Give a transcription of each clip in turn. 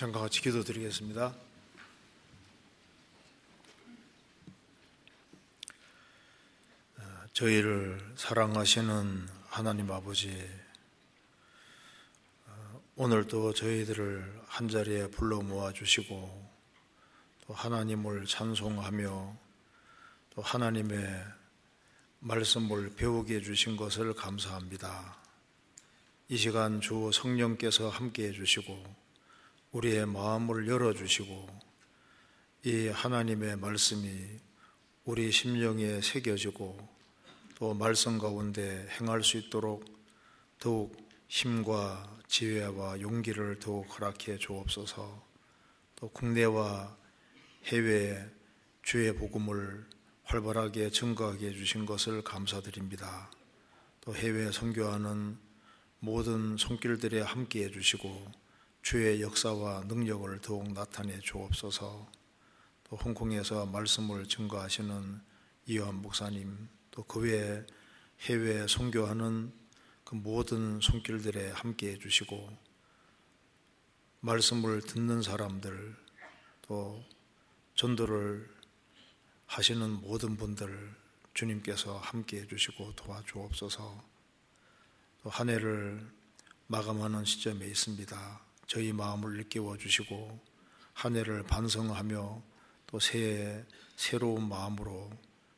잠깐 같이 기도드리겠습니다. 어, 저희를 사랑하시는 하나님 아버지, 어, 오늘도 저희들을 한 자리에 불러 모아 주시고 또 하나님을 찬송하며 또 하나님의 말씀을 배우게 해 주신 것을 감사합니다. 이 시간 주 성령께서 함께 해 주시고 우리의 마음을 열어주시고 이 하나님의 말씀이 우리 심령에 새겨지고 또 말씀 가운데 행할 수 있도록 더욱 힘과 지혜와 용기를 더욱 허락해 주옵소서 또 국내와 해외 주의 복음을 활발하게 증거하게 해주신 것을 감사드립니다. 또 해외 선교하는 모든 손길들에 함께 해주시고 주의 역사와 능력을 더욱 나타내 주옵소서. 또 홍콩에서 말씀을 증거하시는 이완 목사님, 또 그 외에 해외 선교하는 그 모든 손길들에 함께 해 주시고 말씀을 듣는 사람들, 또 전도를 하시는 모든 분들 주님께서 함께 해 주시고 도와주옵소서. 또 한 해를 마감하는 시점에 있습니다. 저희 마음을 일깨워 주시고 한 해를 반성하며 또 새해 새로운 마음으로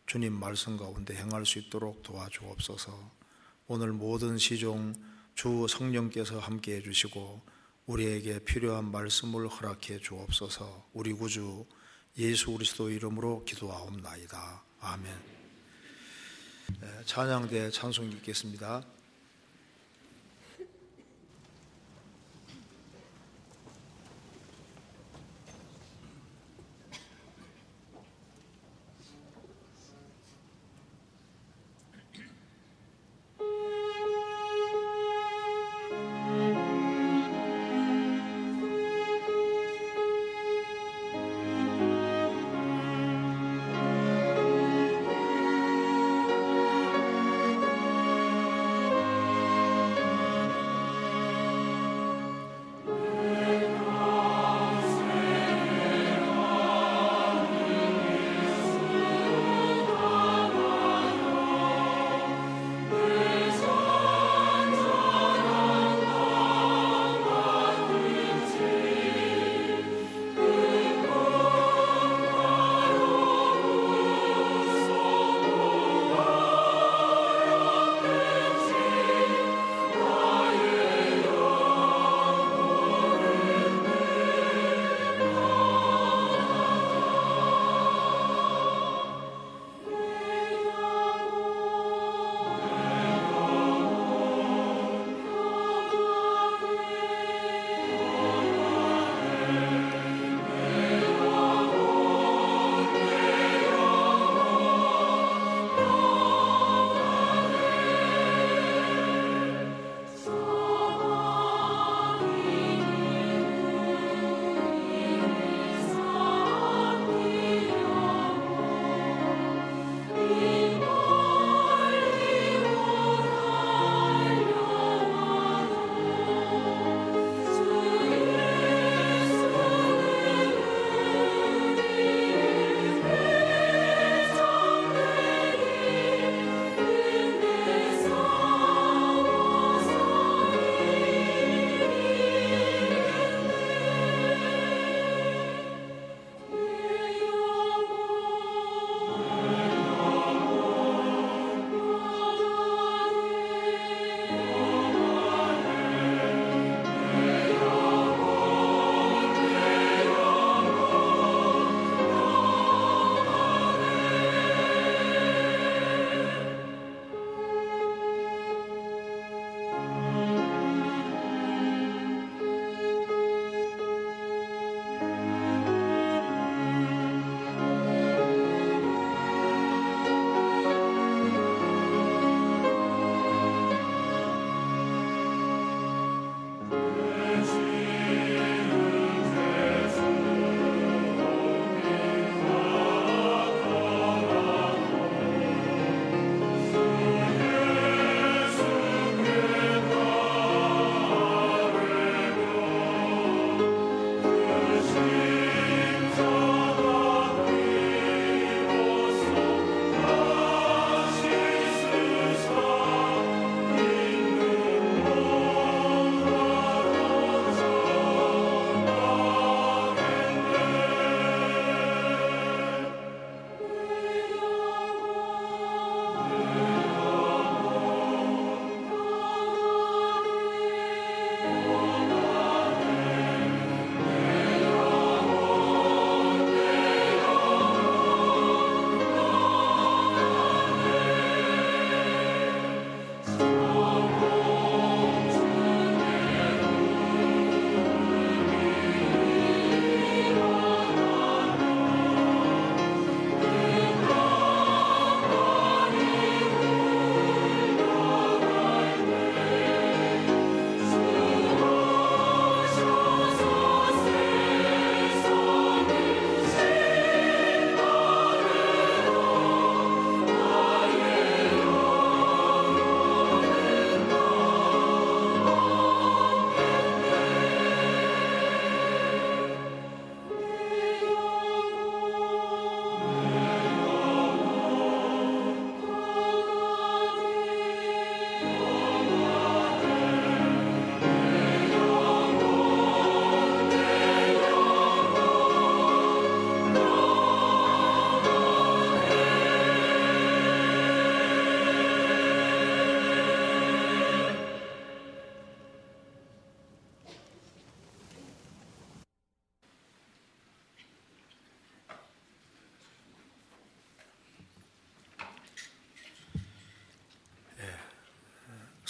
주님 말씀 가운데 행할 수 있도록 도와주옵소서. 오늘 모든 시종 주 성령께서 함께 해 주시고 우리에게 필요한 말씀을 허락해 주옵소서. 우리 구주 예수 그리스도 이름으로 기도하옵나이다. 아멘. 네, 찬양대 찬송 읽겠습니다.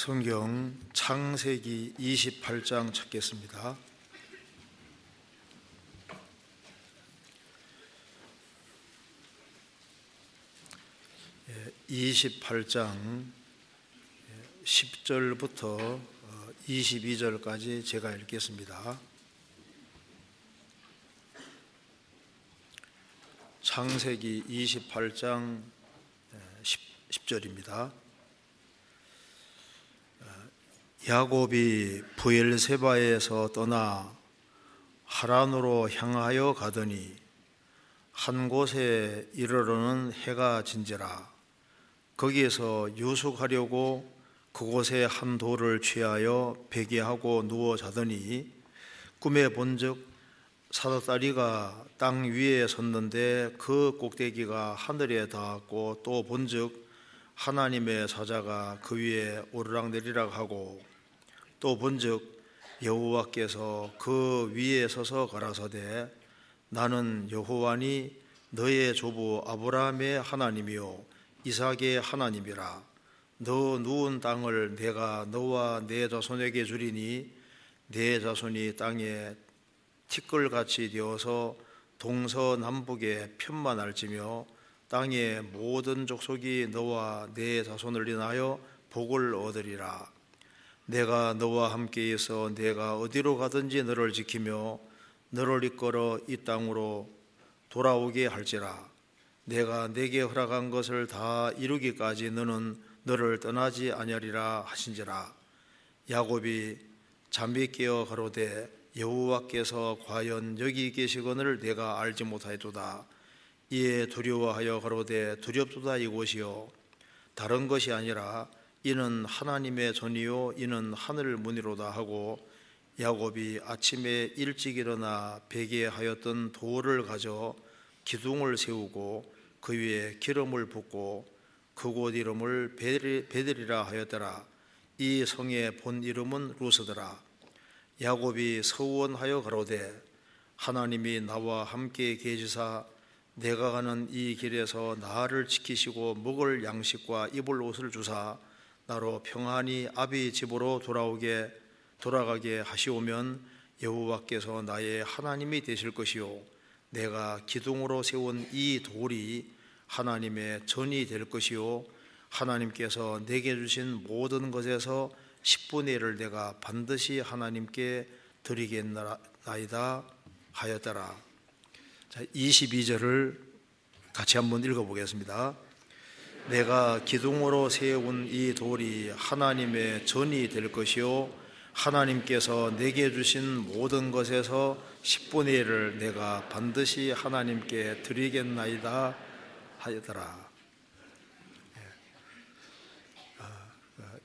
성경 창세기 28장 찾겠습니다. 28장 10절부터 22절까지 제가 읽겠습니다. 창세기 28장 10, 절입니다 야곱이 부엘세바에서 떠나 하란으로 향하여 가더니 한 곳에 이르러는 해가 진지라. 거기에서 유숙하려고 그곳에 한 돌을 취하여 베개하고 누워 자더니 꿈에 본즉 사도다리가 땅 위에 섰는데 그 꼭대기가 하늘에 닿았고 또 본즉 하나님의 사자가 그 위에 오르락내리락 하고 또 본즉 여호와께서 그 위에 서서 가라사대 나는 여호와니 너의 조부 아브라함의 하나님이요 이삭의 하나님이라. 너 누운 땅을 내가 너와 내 자손에게 주리니 내 자손이 땅에 티끌같이 되어서 동서남북에 편만할지며 땅의 모든 족속이 너와 내 자손을 인하여 복을 얻으리라 내가 너와 함께 있어 내가 어디로 가든지 너를 지키며 너를 이끌어 이 땅으로 돌아오게 할지라. 내가 내게 허락한 것을 다 이루기까지 너는 너를 떠나지 아니하리라 하신지라. 야곱이 잠비 깨어 가로되 여호와께서 과연 여기 계시거늘 내가 알지 못하였도다. 이에 두려워하여 가로되 두렵도다 이곳이요. 다른 것이 아니라 이는 하나님의 전이요 이는 하늘 문이로다 하고 야곱이 아침에 일찍 일어나 베개 하였던 돌을 가져 기둥을 세우고 그 위에 기름을 붓고 그곳 이름을 베들이라 하였더라. 이 성의 본 이름은 루스더라. 야곱이 서원하여 가로되 하나님이 나와 함께 계시사 내가 가는 이 길에서 나를 지키시고 먹을 양식과 입을 옷을 주사 나로 평안히 아비 집으로 돌아오게 돌아가게 하시오면 여호와께서 나의 하나님이 되실 것이요 내가 기둥으로 세운 이 돌이 하나님의 전이 될 것이요 하나님께서 내게 주신 모든 것에서 10분의 1을 내가 반드시 하나님께 드리겠나이다 하였더라. 자, 22절을 같이 한번 읽어 보겠습니다. 내가 기둥으로 세운 이 돌이 하나님의 전이 될 것이요 하나님께서 내게 주신 모든 것에서 10분의 1을 내가 반드시 하나님께 드리겠나이다 하더라.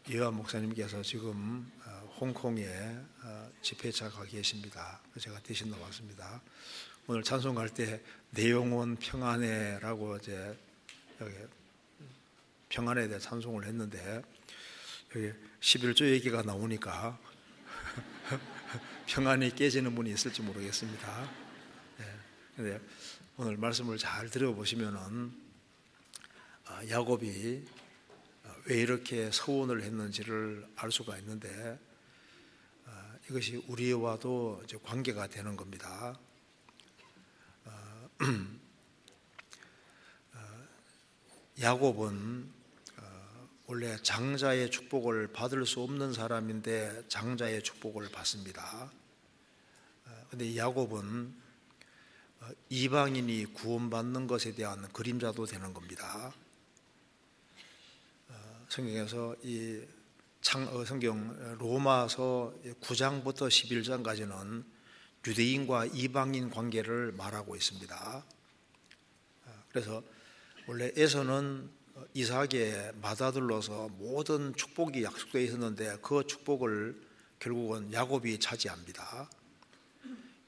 이화 목사님께서 지금 어, 홍콩에 어, 집회차 가 계십니다. 제가 대신 나왔습니다. 오늘 찬송 갈때 내용은 평안해라고 이제 평안에 대해 찬송을 했는데 여기 11조 얘기가 나오니까 평안이 깨지는 분이 있을지 모르겠습니다. 네. 오늘 말씀을 잘 들어보시면은 아, 야곱이 왜 이렇게 서원을 했는지를 알 수가 있는데 아, 이것이 우리와도 관계가 되는 겁니다. 아, 야곱은 원래 장자의 축복을 받을 수 없는 사람인데 장자의 축복을 받습니다. 그런데 야곱은 어, 이방인이 구원받는 것에 대한 그림자도 되는 겁니다. 어, 성경에서 이 어, 성경 로마서 9장부터 11장까지는 유대인과 이방인 관계를 말하고 있습니다. 그래서 원래 에서는 이삭의 맏아들로서 모든 축복이 약속되어 있었는데 그 축복을 결국은 야곱이 차지합니다.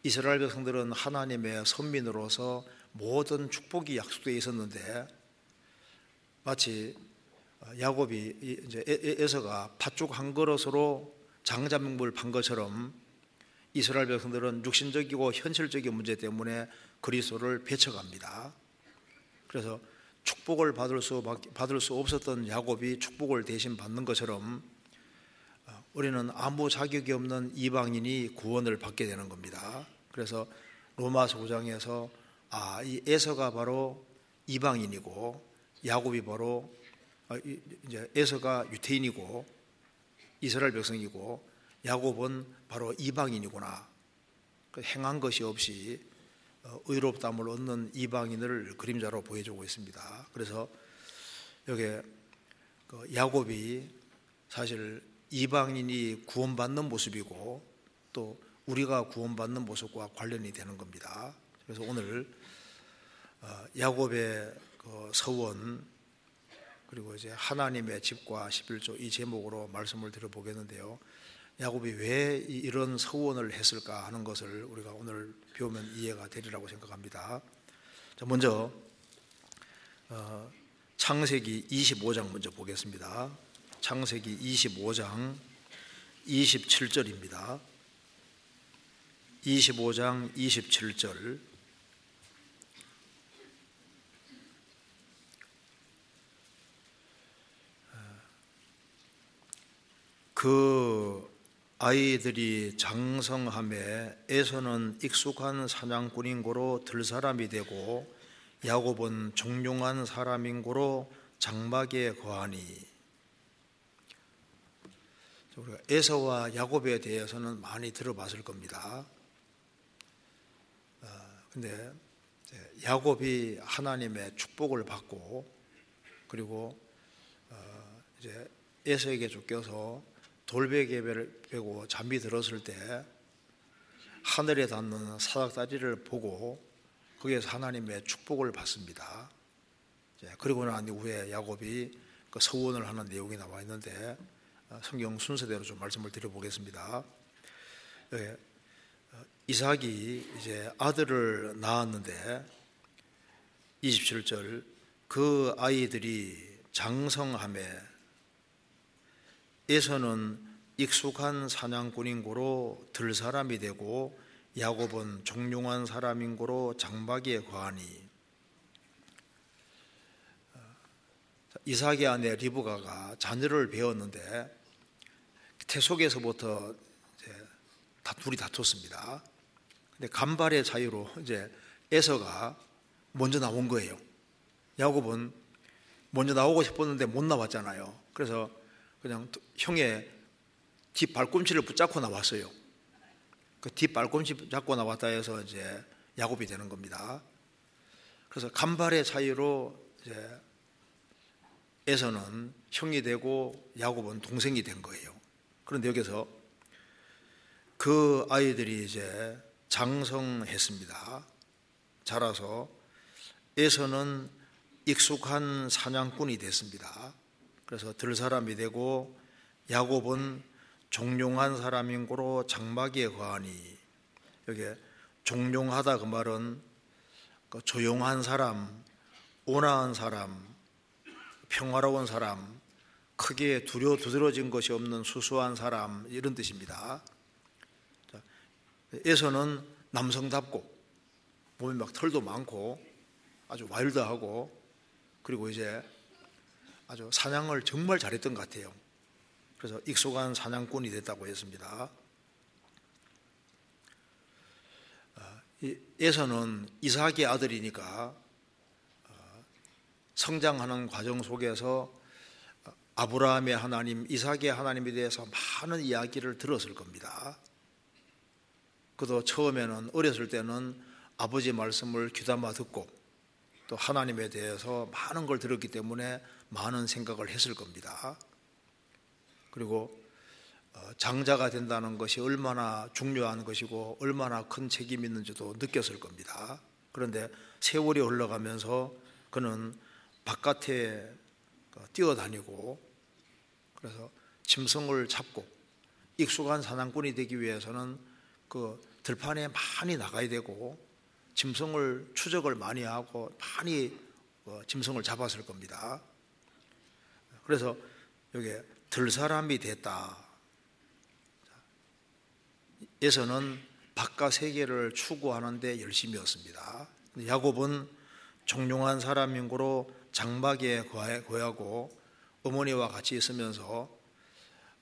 이스라엘 백성들은 하나님의 선민으로서 모든 축복이 약속되어 있었는데 마치 야곱이 이제 에서가 팥죽 한 그릇으로 장자명부를 판 것처럼 이스라엘 백성들은 육신적이고 현실적인 문제 때문에 그리스도를 배척합니다. 그래서 축복을 받을 수 받을 수 없었던 야곱이 축복을 대신 받는 것처럼 우리는 아무 자격이 없는 이방인이 구원을 받게 되는 겁니다. 그래서 로마서 5장에서 아, 이 에서가 바로 이방인이고 야곱이 바로 아, 이제 에서가 유태인이고 이스라엘 백성이고 야곱은 바로 이방인이구나. 그 행한 것이 없이 어, 의롭담을 얻는 이방인을 그림자로 보여주고 있습니다. 그래서 여기 그 야곱이 사실 이방인이 구원받는 모습이고 또 우리가 구원받는 모습과 관련이 되는 겁니다. 그래서 오늘 어, 야곱의 그 서원 그리고 이제 하나님의 집과 11조 이 제목으로 말씀을 드려보겠는데요. 야곱이 왜 이런 서원을 했을까 하는 것을 우리가 오늘 배우면 이해가 되리라고 생각합니다. 자, 먼저 어, 창세기 25장 먼저 보겠습니다. 창세기 25장 27절입니다. 25장 27절 그 아이들이 장성함에 에서는 익숙한 사냥꾼인 고로 들사람이 되고 야곱은 종용한 사람인 고로 장막에 거하니 우리가 에서와 야곱에 대해서는 많이 들어봤을 겁니다. 근데 야곱이 하나님의 축복을 받고 그리고 어, 이제 에서에게 쫓겨서 돌베개를 베고 잠이 들었을 때 하늘에 닿는 사닥다리를 보고 거기에서 하나님의 축복을 받습니다. 그리고 난 후에 야곱이 그 서원을 하는 내용이 나와 있는데 어, 성경 순서대로 좀 말씀을 드려보겠습니다. 이삭이 이제 아들을 낳았는데 27절 그 아이들이 장성함에 에서는 익숙한 사냥꾼인 고로 들 사람이 되고 야곱은 종용한 사람인 고로 장박에 거하니 이삭의 아내 리브가가 자녀를 배웠는데 태속에서부터 다 둘이 다퉜습니다. 근데 간발의 자유로 이제 에서가 먼저 나온 거예요. 야곱은 먼저 나오고 싶었는데 못 나왔잖아요. 그래서 그냥 형의 뒷 발꿈치를 붙잡고 나왔어요. 그 뒷 발꿈치 잡고 나왔다 해서 이제 야곱이 되는 겁니다. 그래서 간발의 사이로 이제 에서는 형이 되고 야곱은 동생이 된 거예요. 그런데 여기서 그 아이들이 이제 장성했습니다. 자라서 에서는 익숙한 사냥꾼이 됐습니다. 그래서 들 사람이 되고 야곱은 종용한 사람인 고로 장막에 거하니 여기 종용하다 그 말은 그 조용한 사람, 온화한 사람, 평화로운 사람, 크게 두려 두드러진 것이 없는 수수한 사람 이런 뜻입니다. 에서는 남성답고 몸에 막 털도 많고 아주 와일드하고 그리고 이제 아주 사냥을 정말 잘했던 것 같아요. 그래서 익숙한 사냥꾼이 됐다고 했습니다. 아, 에서는 이삭의 아들이니까 어, 성장하는 과정 속에서 아브라함의 하나님, 이삭의 하나님에 대해서 많은 이야기를 들었을 겁니다. 그도 처음에는 어렸을 때는 아버지 말씀을 귀담아 듣고 또 하나님에 대해서 많은 걸 들었기 때문에 많은 생각을 했을 겁니다. 그리고 어, 장자가 된다는 것이 얼마나 중요한 것이고 얼마나 큰 책임이 있는지도 느꼈을 겁니다. 그런데 세월이 흘러가면서 그는 바깥에 그 뛰어다니고 그래서 짐승을 잡고 익숙한 사냥꾼이 되기 위해서는 그 들판에 많이 나가야 되고 짐승을 추적을 많이 하고 많이 어, 짐승을 잡았을 겁니다. 그래서 여기 들 사람이 됐다. 에서는 바깥 세계를 추구하는데 열심이었습니다. 야곱은 종용한 사람인 고로 장막에 거하고 어머니와 같이 있으면서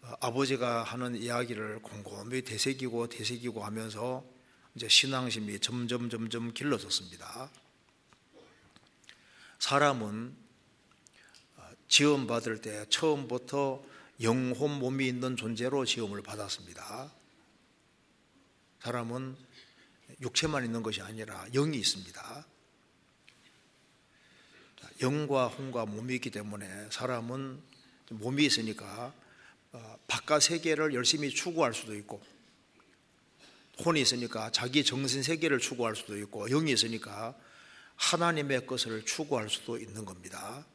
어, 아버지가 하는 이야기를 곰곰이 되새기고 되새기고 하면서 이제 신앙심이 점점 점점 길러졌습니다. 사람은 어, 지음 받을 때 처음부터 영혼 몸이 있는 존재로 지음을 받았습니다. 사람은 육체만 있는 것이 아니라 영이 있습니다. 영과 혼과 몸이 있기 때문에 사람은 몸이 있으니까 어, 바깥 세계를 열심히 추구할 수도 있고 혼이 있으니까 자기 정신 세계를 추구할 수도 있고 영이 있으니까 하나님의 것을 추구할 수도 있는 겁니다.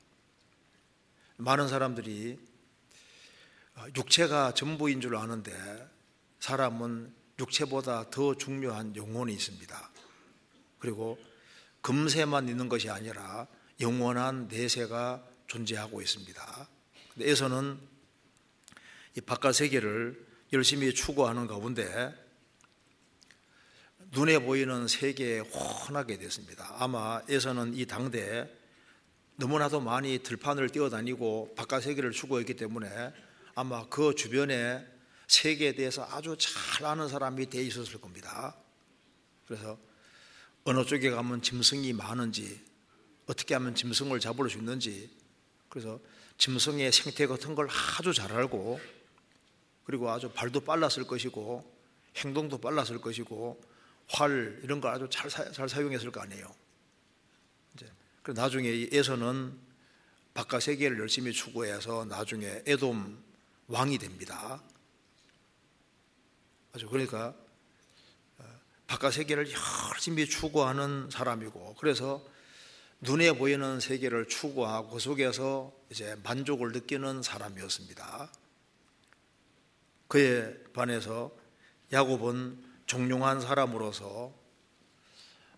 많은 사람들이 어, 육체가 전부인 줄 아는데 사람은 육체보다 더 중요한 영혼이 있습니다. 그리고 금세만 있는 것이 아니라 영원한 내세가 존재하고 있습니다. 에서는 이 바깥 세계를 열심히 추구하는 가운데 눈에 보이는 세계에 혼하게 됐습니다. 아마 에서는 이 당대에 너무나도 많이 들판을 뛰어다니고 바깥 세계를 추구했기 때문에 아마 그 주변에 세계에 대해서 아주 잘 아는 사람이 돼 있었을 겁니다. 그래서 어느 쪽에 가면 짐승이 많은지 어떻게 하면 짐승을 잡을 수 있는지 그래서 짐승의 생태 같은 걸 아주 잘 알고 그리고 아주 발도 빨랐을 것이고 행동도 빨랐을 것이고 활 이런 걸 아주 잘, 사, 잘 사용했을 거 아니에요. 이제 그 나중에 이 에서는 바깥 세계를 열심히 추구해서 나중에 에돔 왕이 됩니다. 아주 그러니까 어, 바깥 세계를 열심히 추구하는 사람이고 그래서 눈에 보이는 세계를 추구하고 그 속에서 이제 만족을 느끼는 사람이었습니다. 그에 반해서 야곱은 종용한 사람으로서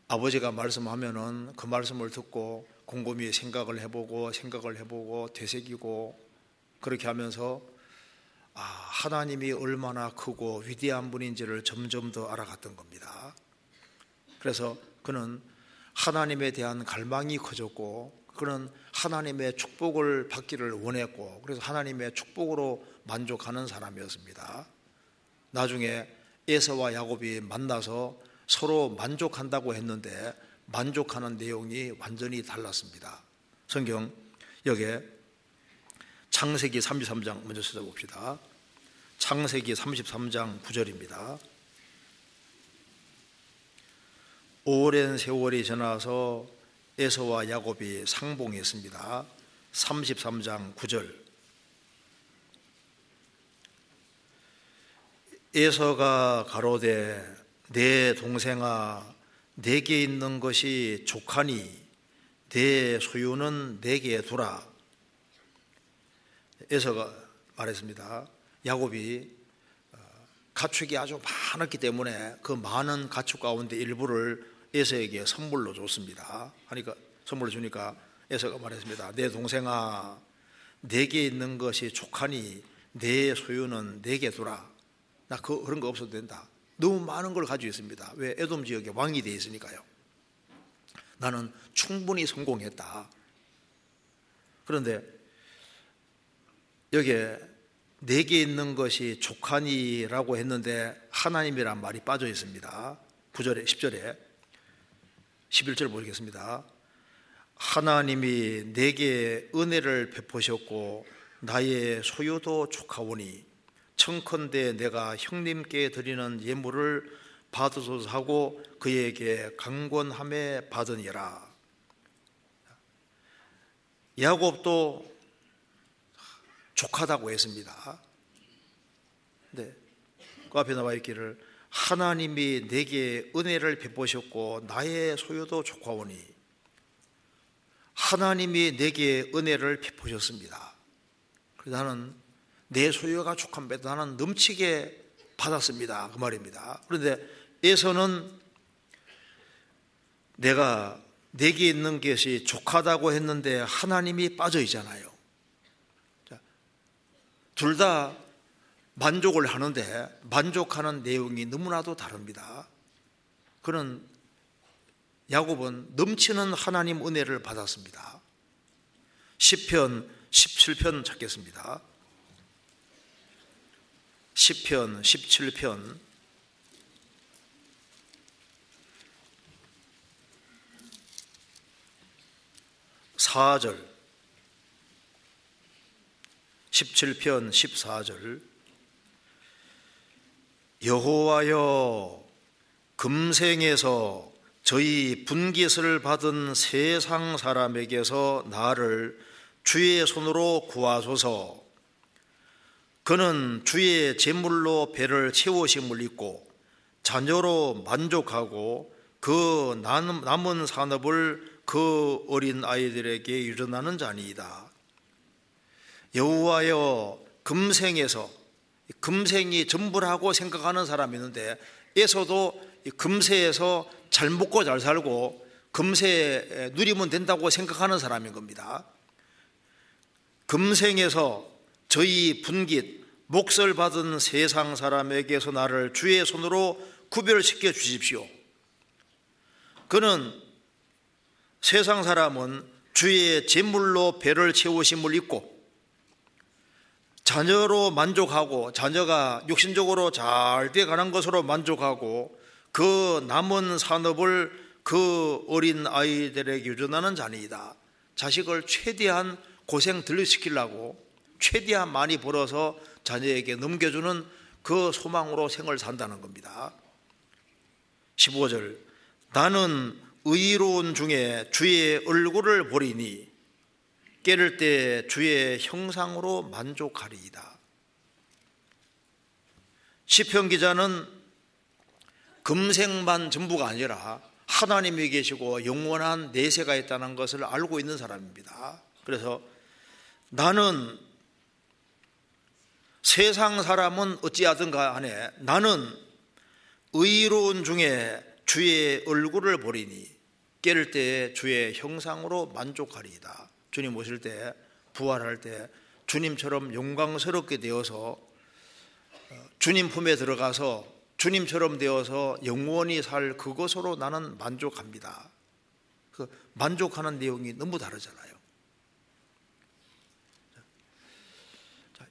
아버지가 말씀하면은 그 말씀을 듣고 곰곰이 생각을 해보고 생각을 해보고 되새기고 그렇게 하면서 아, 하나님이 얼마나 크고 위대한 분인지를 점점 더 알아갔던 겁니다. 그래서 그는 하나님에 대한 갈망이 커졌고 그는 하나님의 축복을 받기를 원했고 그래서 하나님의 축복으로 만족하는 사람이었습니다. 나중에 에서와 야곱이 만나서 서로 만족한다고 했는데 만족하는 내용이 완전히 달랐습니다. 성경 여기에 창세기 33장 먼저 찾아봅시다. 창세기 33장 9절입니다. 오랜 세월이 지나서 에서와 야곱이 상봉했습니다. 33장 9절. 에서가 가로되 내 동생아 내게 있는 것이 족하니 내 소유는 내게 두라. 에서가 말했습니다. 야곱이 어, 가축이 아주 많았기 때문에 그 많은 가축 가운데 일부를 에서에게 선물로 줬습니다. 하니까 선물로 주니까 에서가 말했습니다. 내 동생아, 내게 있는 것이 족하니 내 소유는 내게 두라. 나 그, 그런 거 없어도 된다. 너무 많은 걸 가지고 있습니다. 왜 에돔 지역에 왕이 되어 있으니까요. 나는 충분히 성공했다. 그런데 여기에 내게 있는 것이 족하니라고 했는데 하나님이란 말이 빠져 있습니다. 9절에 10절에 11절 보겠습니다. 하나님이 내게 은혜를 베푸셨고 나의 소유도 족하오니 청컨대 내가 형님께 드리는 예물을 받으소서 하고 그에게 강권함에 받으니라. 야곱도 족하다고 했습니다. 네. 그 앞에 나와 있기를 하나님이 내게 은혜를 베푸셨고 나의 소유도 족하오니 하나님이 내게 은혜를 베푸셨습니다. 그래서 나는 내 소유가 족합니다. 나는 넘치게 받았습니다. 그 말입니다. 그런데 에서는 내가 내게 있는 것이 족하다고 했는데 하나님이 빠져 있잖아요. 둘 다 만족을 하는데 만족하는 내용이 너무나도 다릅니다. 그는 야곱은 넘치는 하나님 은혜를 받았습니다. 10편 17편 찾겠습니다. 10편 17편 4절 17편 14절 여호와여 금생에서 저희 분깃을 받은 세상 사람에게서 나를 주의 손으로 구하소서 그는 주의 제물로 배를 채우심을 입고 자녀로 만족하고 그 남은 산업을 그 어린 아이들에게 일어나는 자니이다. 여호와여 금생에서 금생이 전부라고 생각하는 사람이 있는데 에서도 금세에서 잘 먹고 잘 살고 금세 누리면 된다고 생각하는 사람인 겁니다. 금생에서 저희 분깃 몫을 받은 세상 사람에게서 나를 주의 손으로 구별시켜 주십시오. 그는 세상 사람은 주의 제물로 배를 채우심을 입고 자녀로 만족하고 자녀가 육신적으로 잘 돼가는 것으로 만족하고 그 남은 산업을 그 어린 아이들에게 유전하는 자니이다. 자식을 최대한 고생 들리시키려고 최대한 많이 벌어서 자녀에게 넘겨주는 그 소망으로 생을 산다는 겁니다. 15절 나는 의로운 중에 주의 얼굴을 보리니 깨를 때 주의 형상으로 만족하리이다. 시편 기자는 금생만 전부가 아니라 하나님이 계시고 영원한 내세가 있다는 것을 알고 있는 사람입니다. 그래서 나는 세상 사람은 어찌하든가 하네 나는 의로운 중에 주의 얼굴을 보리니 깨를 때에 주의 형상으로 만족하리이다. 주님 오실 때 부활할 때 주님처럼 영광스럽게 되어서 어, 주님 품에 들어가서 주님처럼 되어서 영원히 살 그것으로 나는 만족합니다. 그 만족하는 내용이 너무 다르잖아요.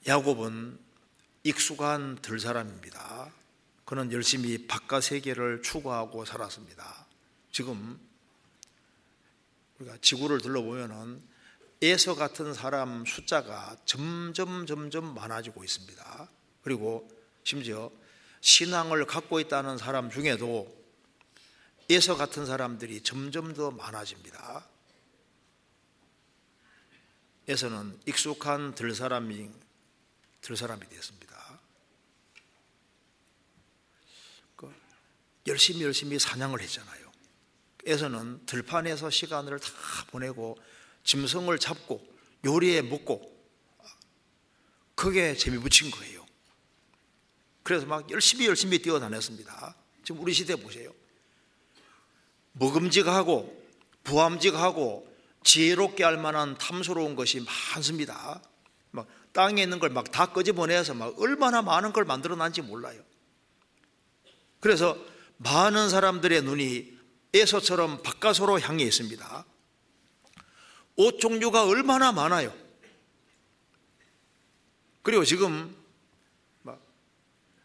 야곱은 익숙한 들사람입니다. 그는 열심히 바깥 세계를 추구하고 살았습니다. 지금 우리가 지구를 둘러보면은 에서 같은 사람 숫자가 점점 점점 많아지고 있습니다. 그리고 심지어 신앙을 갖고 있다는 사람 중에도 에서 같은 사람들이 점점 더 많아집니다. 에서는 익숙한 들사람이 들사람이 되었습니다. 그 열심히 열심히 사냥을 했잖아요. 에서는 들판에서 시간을 다 보내고 짐승을 잡고 요리해 먹고 그게 재미 붙인 거예요. 그래서 막 열심히 열심히 뛰어다녔습니다. 지금 우리 시대 보세요. 먹음직하고 부함직하고 지혜롭게 할 만한 탐스러운 것이 많습니다. 막 땅에 있는 걸 막 다 끄집어내서 막 얼마나 많은 걸 만들어놨는지 몰라요. 그래서 많은 사람들의 눈이 에서처럼 바깥으로 향해 있습니다. 옷 종류가 얼마나 많아요. 그리고 지금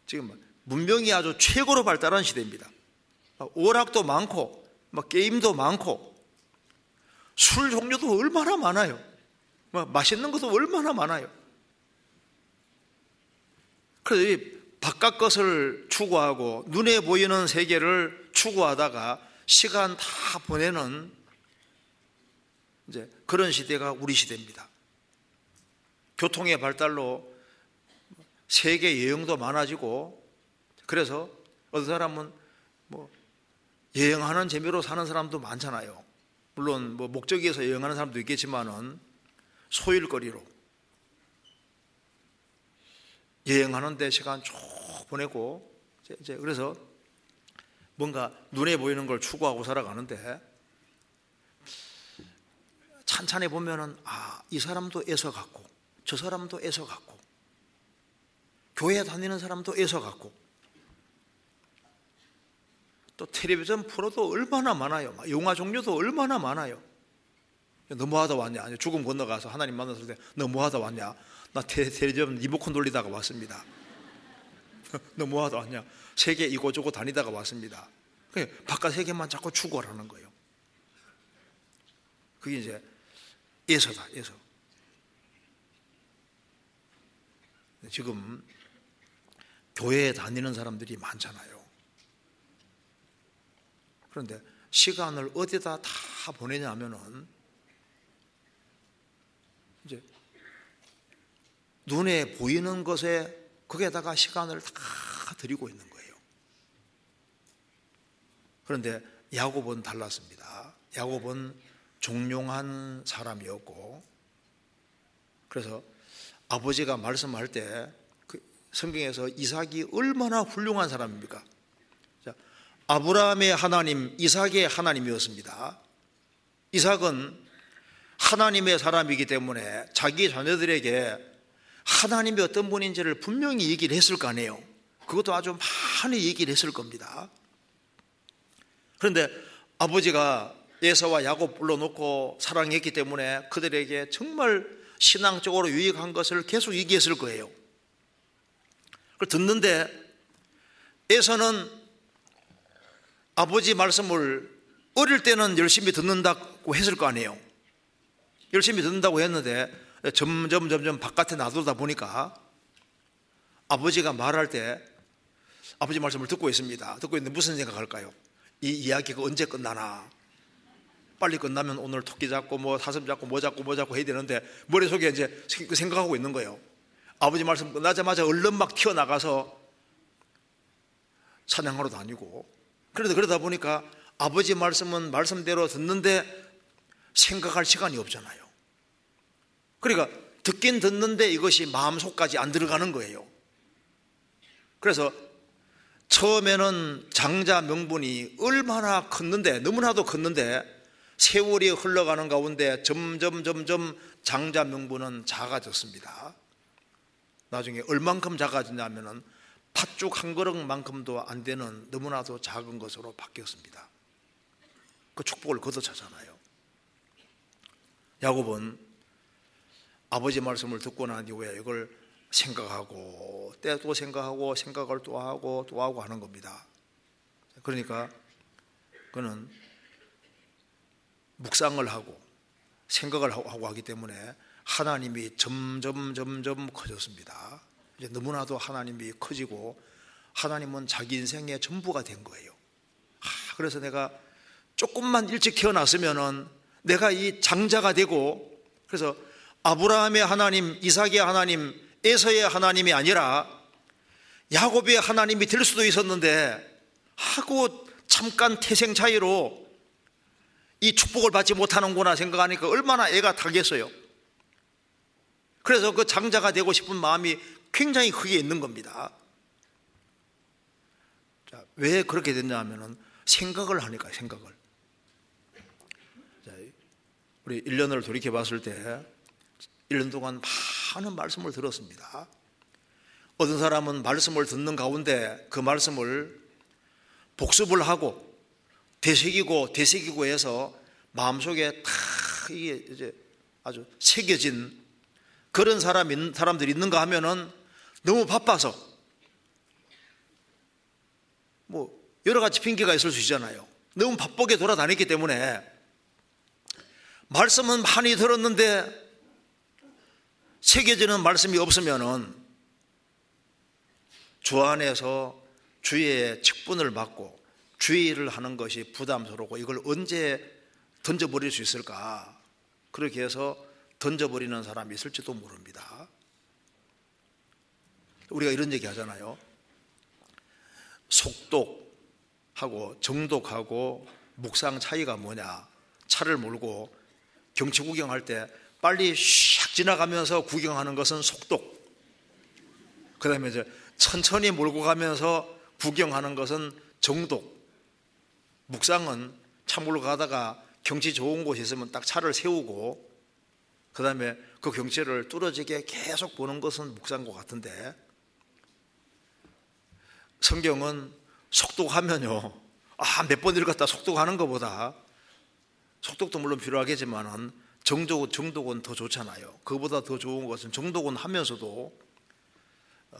지금 문명이 아주 최고로 발달한 시대입니다. 오락도 많고 게임도 많고 술 종류도 얼마나 많아요. 맛있는 것도 얼마나 많아요. 그래서 바깥 것을 추구하고 눈에 보이는 세계를 추구하다가 시간 다 보내는 이제 그런 시대가 우리 시대입니다. 교통의 발달로 세계 여행도 많아지고 그래서 어떤 사람은 뭐 여행하는 재미로 사는 사람도 많잖아요. 물론 뭐 목적에서 여행하는 사람도 있겠지만은 소일거리로 여행하는데 시간 쭉 보내고 이제 그래서 뭔가 눈에 보이는 걸 추구하고 살아가는데 찬찬히 보면은 아, 이 사람도 애서 갖고 저 사람도 애서 갖고 교회 다니는 사람도 애서 갖고 또 텔레비전 프로도 얼마나 많아요. 영화 종류도 얼마나 많아요. 너무하다 왔냐? 아니, 죽음 건너가서 하나님 만났을 때 너무하다 왔냐? 나 텔레비전 리모컨 돌리다가 왔습니다. 너무하다 아니야. 세계 이곳저곳 다니다가 왔습니다. 바깥 세계만 자꾸 추구하라는 거예요. 그게 이제 예서다, 예서. 지금 교회에 다니는 사람들이 많잖아요. 그런데 시간을 어디다 다 보내냐면은 이제 눈에 보이는 것에 거기에다가 시간을 다 드리고 있는 거예요. 그런데 야곱은 달랐습니다. 야곱은 종용한 사람이었고 그래서 아버지가 말씀할 때 그 성경에서 이삭이 얼마나 훌륭한 사람입니까? 자, 아브라함의 하나님, 이삭의 하나님이었습니다. 이삭은 하나님의 사람이기 때문에 자기 자녀들에게 하나님이 어떤 분인지를 분명히 얘기를 했을 거 아니에요. 그것도 아주 많이 얘기를 했을 겁니다. 그런데 아버지가 예서와 야곱 불러놓고 사랑했기 때문에 그들에게 정말 신앙적으로 유익한 것을 계속 얘기했을 거예요. 그걸 듣는데 에서는 아버지 말씀을 어릴 때는 열심히 듣는다고 했을 거 아니에요. 열심히 듣는다고 했는데 점점 점점 바깥에 놔두다 보니까 아버지가 말할 때 아버지 말씀을 듣고 있습니다. 듣고 있는데 무슨 생각할까요? 이 이야기가 언제 끝나나? 빨리 끝나면 오늘 토끼 잡고 뭐 사슴 잡고 뭐 잡고 뭐 잡고 해야 되는데 머릿속에 이제 그 생각하고 있는 거예요. 아버지 말씀 끝나자마자 얼른 막 튀어나가서 사냥하러 다니고 그래도 그러다 보니까 아버지 말씀은 말씀대로 듣는데 생각할 시간이 없잖아요. 그러니까 듣긴 듣는데 이것이 마음속까지 안 들어가는 거예요. 그래서 처음에는 장자 명분이 얼마나 컸는데 너무나도 컸는데 세월이 흘러가는 가운데 점점 점점 장자 명분은 작아졌습니다. 나중에 얼만큼 작아졌냐면은 팥죽 한 그릇만큼도 안 되는 너무나도 작은 것으로 바뀌었습니다. 그 축복을 거둬차잖아요. 야곱은 아버지 말씀을 듣고 난 이후에 이걸 생각하고 때또 생각하고 생각을 또 하고 또 하고 하는 겁니다. 그러니까 그는 묵상을 하고 생각을 하고 하기 때문에 하나님이 점점 점점 커졌습니다. 이제 너무나도 하나님이 커지고 하나님은 자기 인생의 전부가 된 거예요. 그래서 내가 조금만 일찍 태어났으면은 내가 이 장자가 되고 그래서 아브라함의 하나님, 이삭의 하나님, 에서의 하나님이 아니라 야곱의 하나님이 될 수도 있었는데 하고 잠깐 태생 차이로 이 축복을 받지 못하는구나 생각하니까 얼마나 애가 타겠어요. 그래서 그 장자가 되고 싶은 마음이 굉장히 크게 있는 겁니다. 자, 왜 그렇게 됐냐 하면은 생각을 하니까 생각을. 자, 우리 1년을 돌이켜 봤을 때 1년 동안 많은 말씀을 들었습니다. 어떤 사람은 말씀을 듣는 가운데 그 말씀을 복습을 하고 되새기고 되새기고 해서 마음속에 다 이게 이제 아주 새겨진 그런 사람 사람들이 있는가 하면은 너무 바빠서 뭐 여러 가지 핑계가 있을 수 있잖아요. 너무 바쁘게 돌아다녔기 때문에 말씀은 많이 들었는데 새겨지는 말씀이 없으면은 주 안에서 주의 직분을 받고 주의를 하는 것이 부담스럽고 이걸 언제 던져버릴 수 있을까? 그렇게 해서 던져버리는 사람이 있을지도 모릅니다. 우리가 이런 얘기 하잖아요. 속독하고 정독하고 묵상 차이가 뭐냐? 차를 몰고 경치 구경할 때 빨리 샥 지나가면서 구경하는 것은 속독. 그 다음에 이제 천천히 몰고 가면서 구경하는 것은 정독. 묵상은 차물로 가다가 경치 좋은 곳이 있으면 딱 차를 세우고 그 다음에 그 경치를 뚫어지게 계속 보는 것은 묵상과 같은데 성경은 속독하면요 아, 몇 번 읽었다 속독하는 것보다 속독도 물론 필요하겠지만은 정독, 정독은 더 좋잖아요. 그보다 더 좋은 것은 정독은 하면서도 어,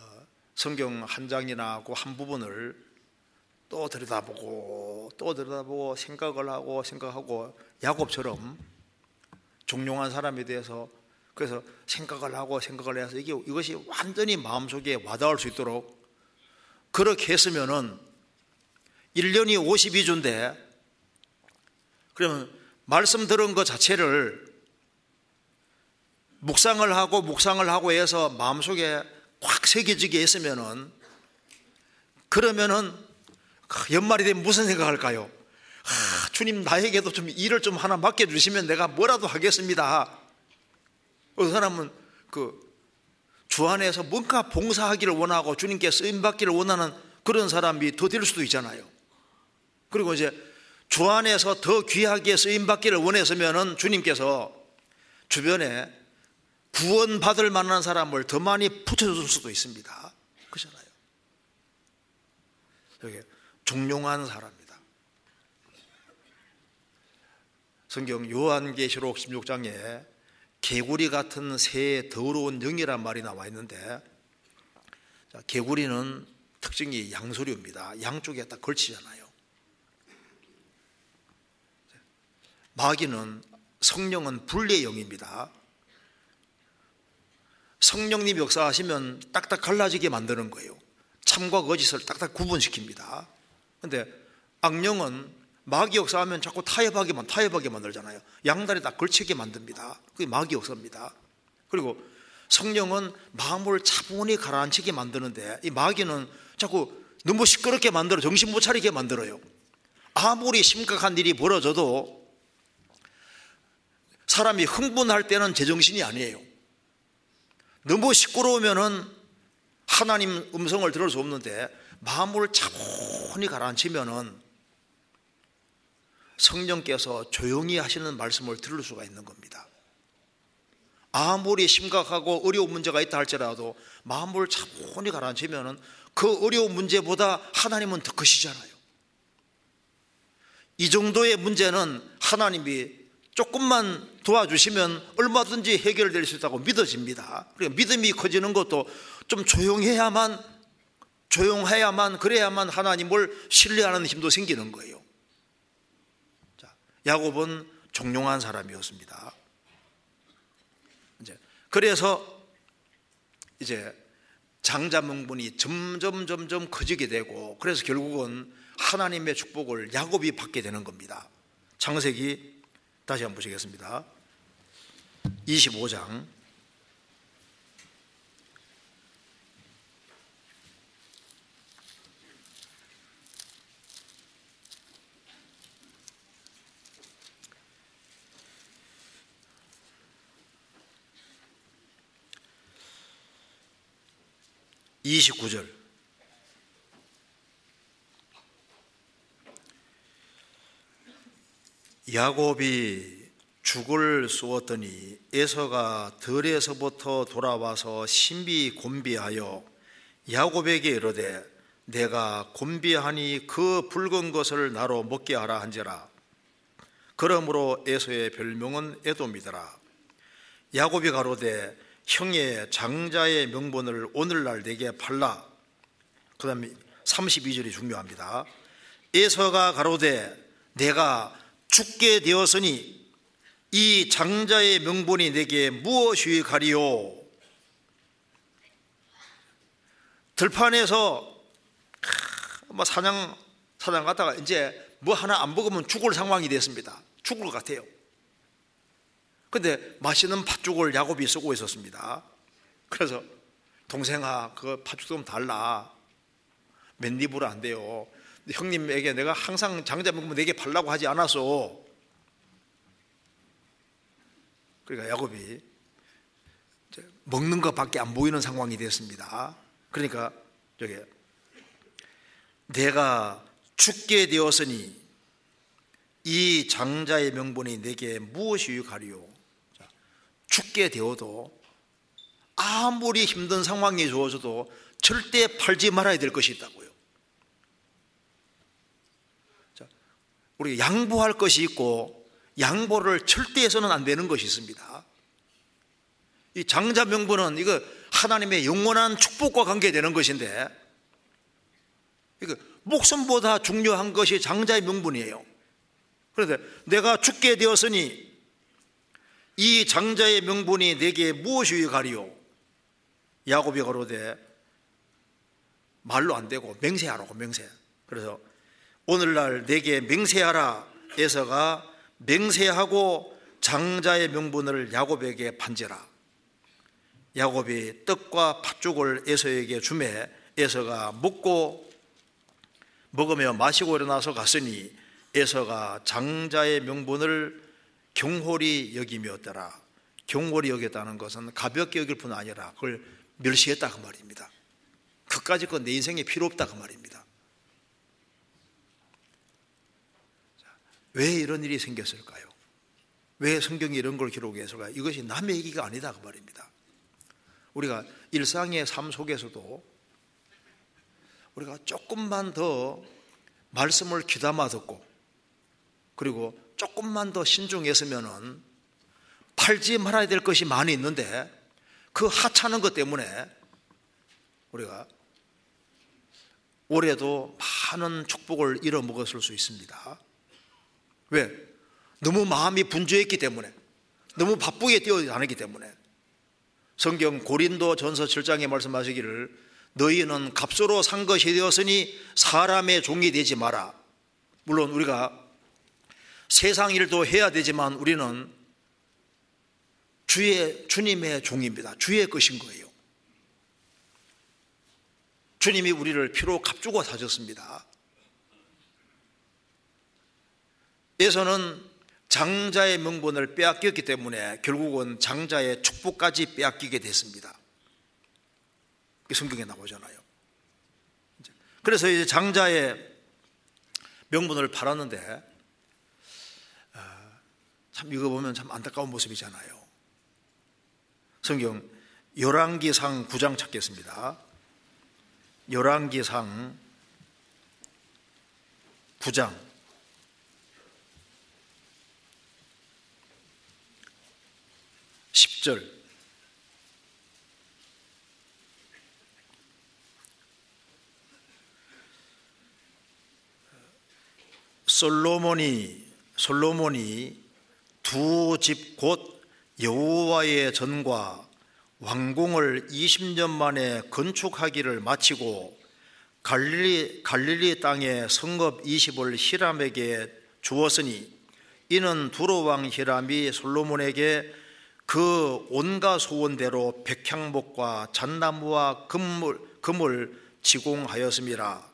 성경 한 장이나 그 한 부분을 또 들여다보고 또 들여다보고 생각을 하고 생각하고 야곱처럼 종용한 사람에 대해서 그래서 생각을 하고 생각을 해서 이게 이것이 완전히 마음속에 와닿을 수 있도록 그렇게 했으면은 1년이 52주인데 그러면 말씀 들은 것 자체를 묵상을 하고 묵상을 하고 해서 마음속에 확 새겨지게 했으면은 그러면은 연말이 되면 무슨 생각할까요? 아, 주님 나에게도 좀 일을 좀 하나 맡겨 주시면 내가 뭐라도 하겠습니다. 어떤 사람은 그 주 안에서 뭔가 봉사하기를 원하고 주님께 쓰임 받기를 원하는 그런 사람이 더 될 수도 있잖아요. 그리고 이제 주 안에서 더 귀하게 쓰임 받기를 원했으면은 주님께서 주변에 구원받을 만한 사람을 더 많이 붙여줄 수도 있습니다. 그렇잖아요. 여기 종용한 사람입니다. 성경 요한계시록 16장에 개구리 같은 새의 더러운 영이란 말이 나와 있는데 자, 개구리는 특징이 양소류입니다. 양쪽에 딱 걸치잖아요. 마귀는 성령은 불의 영입니다. 성령님 역사하시면 딱딱 갈라지게 만드는 거예요. 참과 거짓을 딱딱 구분시킵니다. 근데 악령은 마귀 역사하면 자꾸 타협하게만 타협하게 만들잖아요. 양다리 딱 걸치게 만듭니다. 그게 마귀 역사입니다. 그리고 성령은 마음을 차분히 가라앉히게 만드는데 이 마귀는 자꾸 너무 시끄럽게 만들어 정신 못 차리게 만들어요. 아무리 심각한 일이 벌어져도 사람이 흥분할 때는 제정신이 아니에요. 너무 시끄러우면은 하나님 음성을 들을 수 없는데 마음을 차분히 가라앉히면은 성령께서 조용히 하시는 말씀을 들을 수가 있는 겁니다. 아무리 심각하고 어려운 문제가 있다 할지라도 마음을 차분히 가라앉히면은 그 어려운 문제보다 하나님은 더 크시잖아요. 이 정도의 문제는 하나님이 조금만 도와주시면 얼마든지 해결될 수 있다고 믿어집니다. 그러니까 믿음이 커지는 것도 좀 조용해야만 조용해야만 그래야만 하나님을 신뢰하는 힘도 생기는 거예요. 자, 야곱은 종용한 사람이었습니다. 이제 그래서 이제 장자 명분이 점점 점점 커지게 되고 그래서 결국은 하나님의 축복을 야곱이 받게 되는 겁니다. 창세기 다시 한번 보시겠습니다. 25장 29절. 야곱이 죽을 쏘었더니 에서가 들에서부터 돌아와서 신비 곤비하여 야곱에게 이르되 내가 곤비하니 그 붉은 것을 나로 먹게 하라 한지라. 그러므로 에서의 별명은 에돔이더라. 야곱이 가로되 형의 장자의 명분을 오늘날 내게 팔라 그 다음에 32절이 중요합니다 에서가 가로되 내가 죽게 되었으니 이 장자의 명분이 내게 무엇이 가리요? 들판에서 뭐 사냥 사냥 갔다가 이제 뭐 하나 안 먹으면 죽을 상황이 됐습니다. 죽을 것 같아요. 근데 맛있는 팥죽을 야곱이 쓰고 있었습니다. 그래서 동생아 그 팥죽 좀 달라. 맨입으로 안 돼요. 형님에게 내가 항상 장자 먹으면 내게 팔라고 하지 않았어. 그러니까 야곱이 먹는 것밖에 안 보이는 상황이 됐습니다. 그러니까 저기 내가 죽게 되었으니 이 장자의 명분이 내게 무엇이 유가리요? 죽게 되어도 아무리 힘든 상황이 주어져도 절대 팔지 말아야 될 것이 있다고요. 우리 양보할 것이 있고 양보를 절대 해서는 안 되는 것이 있습니다. 이 장자 명분은 이거 하나님의 영원한 축복과 관계되는 것인데 이거 목숨보다 중요한 것이 장자의 명분이에요. 그런데 내가 죽게 되었으니 이 장자의 명분이 내게 무엇이 가리요? 야곱이 가로되 말로 안 되고 맹세하라고 맹세. 그래서 오늘날 내게 맹세하라 에서가 맹세하고 장자의 명분을 야곱에게 판지라. 야곱이 떡과 팥죽을 에서에게 주매 에서가 먹고 먹으며 마시고 일어나서 갔으니 에서가 장자의 명분을 경홀히 여기며더라. 경홀히 여겼다는 것은 가볍게 여길 뿐 아니라 그걸 멸시했다 그 말입니다. 그까지 건내 인생에 필요 없다 그 말입니다. 왜 이런 일이 생겼을까요? 왜 성경이 이런 걸 기록했을까요? 이것이 남의 얘기가 아니다 그 말입니다. 우리가 일상의 삶 속에서도 우리가 조금만 더 말씀을 귀담아 듣고 그리고 조금만 더 신중했으면은 팔지 말아야 될 것이 많이 있는데 그 하찮은 것 때문에 우리가 올해도 많은 축복을 잃어먹었을 수 있습니다. 왜? 너무 마음이 분주했기 때문에 너무 바쁘게 뛰어다니기 때문에 성경 고린도 전서 7장에 말씀하시기를 너희는 값으로 산 것이 되었으니 사람의 종이 되지 마라. 물론 우리가 세상 일도 해야 되지만 우리는 주의 주님의 종입니다. 주의 것인 거예요. 주님이 우리를 피로 값주고 사셨습니다. 에서는 장자의 명분을 빼앗겼기 때문에 결국은 장자의 축복까지 빼앗기게 됐습니다. 성경에 나오잖아요. 그래서 이제 장자의 명분을 팔았는데 아, 참 이거 보면 참 안타까운 모습이잖아요. 성경 열왕기상 9장 찾겠습니다. 열왕기상 9장 10절 솔로몬이 솔로몬이 두 집 곧 여호와의 전과 왕궁을 20년 만에 건축하기를 마치고 갈릴리, 갈릴리 땅에 성읍 20을 히람에게 주었으니 이는 두로 왕 히람이 솔로몬에게 그 온갖 소원대로 백향목과 잣나무와 금을, 금을 지공하였습니다.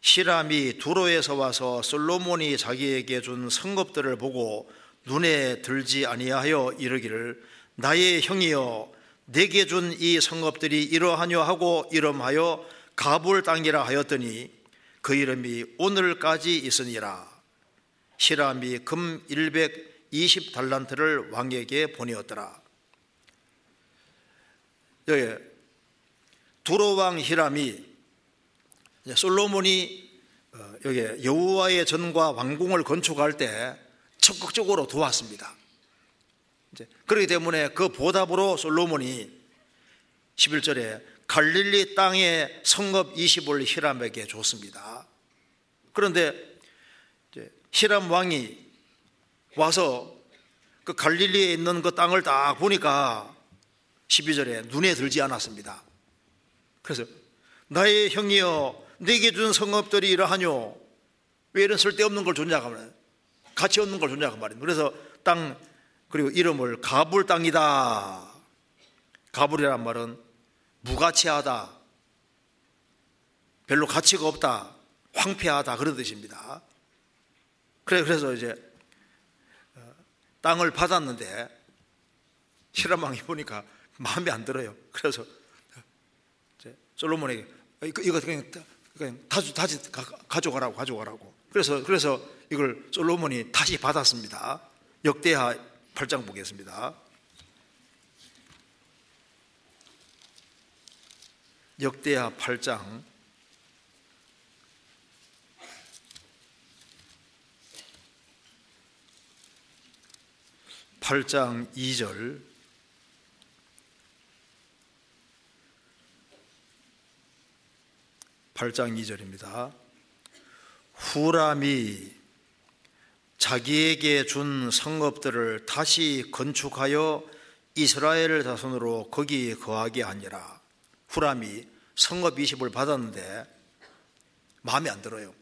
히람이 두로에서 와서 솔로몬이 자기에게 준 성급들을 보고 눈에 들지 아니하여 이르기를 나의 형이여 내게 준 이 성읍들이 이러하뇨 하고 이름하여 가불 땅이라 하였더니 그 이름이 오늘까지 있으니라. 히람이 금 120달란트를 왕에게 보내었더라. 여기 두로 왕 히람이 솔로몬이 어, 여기 여호와의 전과 왕궁을 건축할 때 적극적으로 도왔습니다. 그렇기 때문에 그 보답으로 솔로몬이 11절에 갈릴리 땅의 성읍 20을 히람에게 줬습니다. 그런데 히람 왕이 와서 그 갈릴리에 있는 그 땅을 딱 보니까 12절에 눈에 들지 않았습니다. 그래서 나의 형이여 내게 준 성읍들이 이러하뇨 왜 이런 쓸데없는 걸 줬냐고 말이에요 가치 없는 걸 줬냐고 말이에요 그래서 땅 그리고 이름을 가불 땅이다. 가불이란 말은 무가치하다. 별로 가치가 없다. 황폐하다. 그런 뜻입니다. 그래 그래서 이제 어, 땅을 받았는데 히라망이 보니까 마음에 안 들어요. 그래서 솔로몬에게 이거 그냥 그냥 다시 다시 가져가라고 가져가라고. 그래서 그래서 이걸 솔로몬이 다시 받았습니다. 역대하 8장 보겠습니다. 역대하 8장 8장 2절 8장 2절입니다. 후람이 자기에게 준 성읍들을 다시 건축하여 이스라엘 자손으로 거기 거하게 하니라. 후람이 성읍 20을 받았는데 마음에 안 들어요.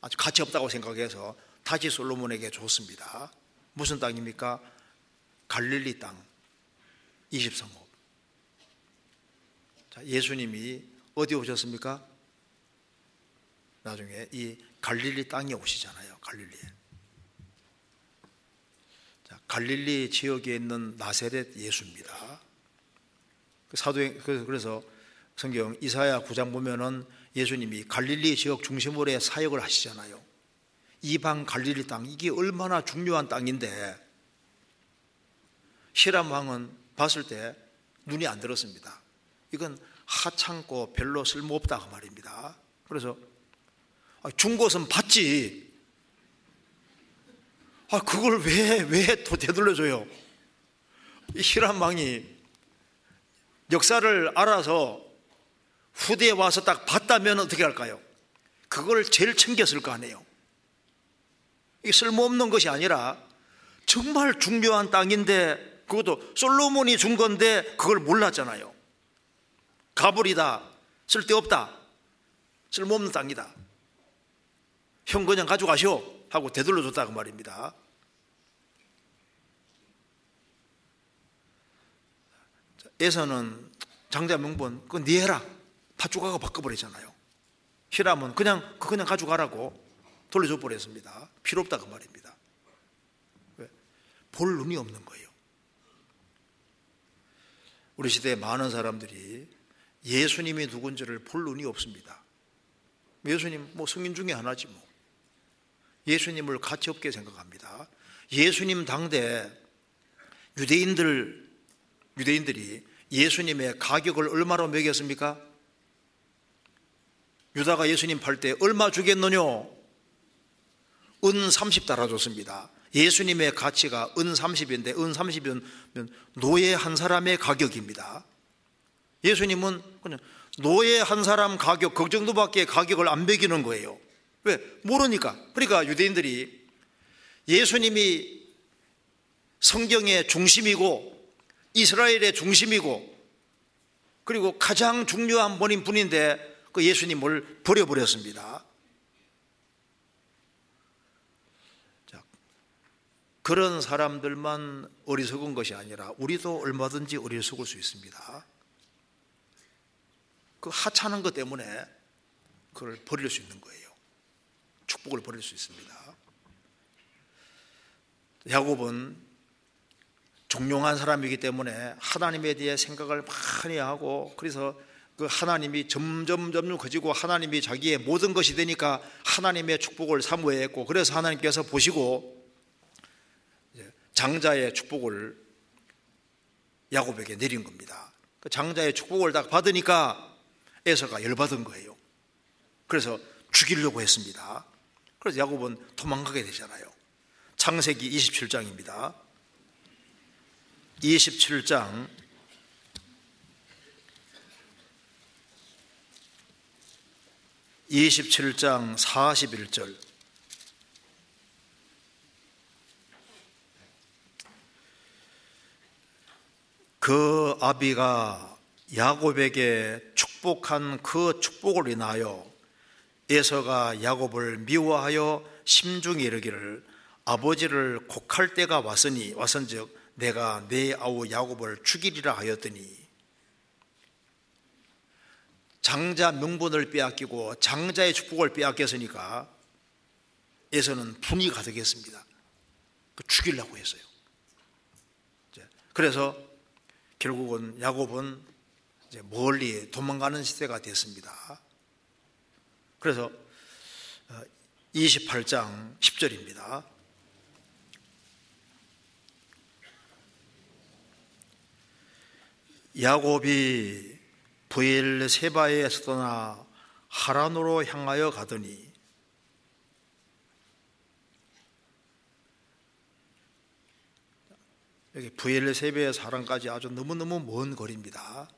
아주 가치 없다고 생각해서 다시 솔로몬에게 줬습니다. 무슨 땅입니까? 갈릴리 땅 20성읍. 자, 예수님이 어디 오셨습니까? 나중에 이 갈릴리 땅에 오시잖아요. 갈릴리에. 자, 갈릴리 지역에 있는 나세렛 예수입니다. 그 사도행 그, 그래서 성경 이사야 9장 보면은 예수님이 갈릴리 지역 중심으로 사역을 하시잖아요. 이방 갈릴리 땅 이게 얼마나 중요한 땅인데 히람 왕은 봤을 때 눈이 안 들었습니다. 이건 하찮고 별로 쓸모없다 그 말입니다. 그래서 아, 준 것은 받지. 아 그걸 왜 왜 또 되돌려줘요? 히람 왕이 역사를 알아서 후대에 와서 딱 봤다면 어떻게 할까요? 그걸 제일 챙겼을 거 아니에요. 이게 쓸모없는 것이 아니라 정말 중요한 땅인데 그것도 솔로몬이 준 건데 그걸 몰랐잖아요. 가불이다. 쓸데없다. 쓸모없는 땅이다. 형 그냥 가져가시오. 하고 되돌려 줬다고 말입니다. 에서는 장자 명분, 그건 네 해라. 팥죽하고 바꿔버리잖아요. 히람은 그냥, 그냥 가져가라고 돌려줘 버렸습니다. 필요 없다 그 말입니다. 왜? 볼 눈이 없는 거예요. 우리 시대에 많은 사람들이 예수님이 누군지를 볼 눈이 없습니다. 예수님 뭐 성인 중에 하나지 뭐. 예수님을 가치 없게 생각합니다. 예수님 당대 유대인들 유대인들이 예수님의 가격을 얼마로 매겼습니까? 유다가 예수님 팔 때 얼마 주겠느냐? 은30 달아줬습니다. 예수님의 가치가 은 30인데 은 30이면 노예 한 사람의 가격입니다. 예수님은 그냥 노예 한 사람 가격 그 정도밖에 가격을 안 매기는 거예요. 왜? 모르니까. 그러니까 유대인들이 예수님이 성경의 중심이고 이스라엘의 중심이고 그리고 가장 중요한 본인 분인데 그 예수님을 버려버렸습니다. 자, 그런 사람들만 어리석은 것이 아니라 우리도 얼마든지 어리석을 수 있습니다. 그 하찮은 것 때문에 그걸 버릴 수 있는 거예요. 축복을 버릴 수 있습니다. 야곱은 종용한 사람이기 때문에 하나님에 대해 생각을 많이 하고 그래서 그 하나님이 점점 점점 커지고 하나님이 자기의 모든 것이 되니까 하나님의 축복을 사모했고 그래서 하나님께서 보시고 장자의 축복을 야곱에게 내린 겁니다. 그 장자의 축복을 딱 받으니까 에서가 열받은 거예요. 그래서 죽이려고 했습니다. 그래서 야곱은 도망가게 되잖아요. 창세기 27장입니다. 27장 27장 41절 그 아비가 야곱에게 축복한 그 축복을 인하여 에서가 야곱을 미워하여 심중에 이르기를 아버지를 곡할 때가 왔으니 왔은즉 내가 내 아우 야곱을 죽이리라 하였더니 장자 명분을 빼앗기고 장자의 축복을 빼앗겼으니까 에서는 분이 가득했습니다. 그 죽이려고 했어요. 그래서 결국은 야곱은 멀리 도망가는 시대가 됐습니다. 그래서 28장 어, 10절입니다. 야곱이 부엘 세바에서 떠나 하란으로 향하여 가더니 여기 부엘 세바에서 하란까지 아주 너무너무 먼 거리입니다.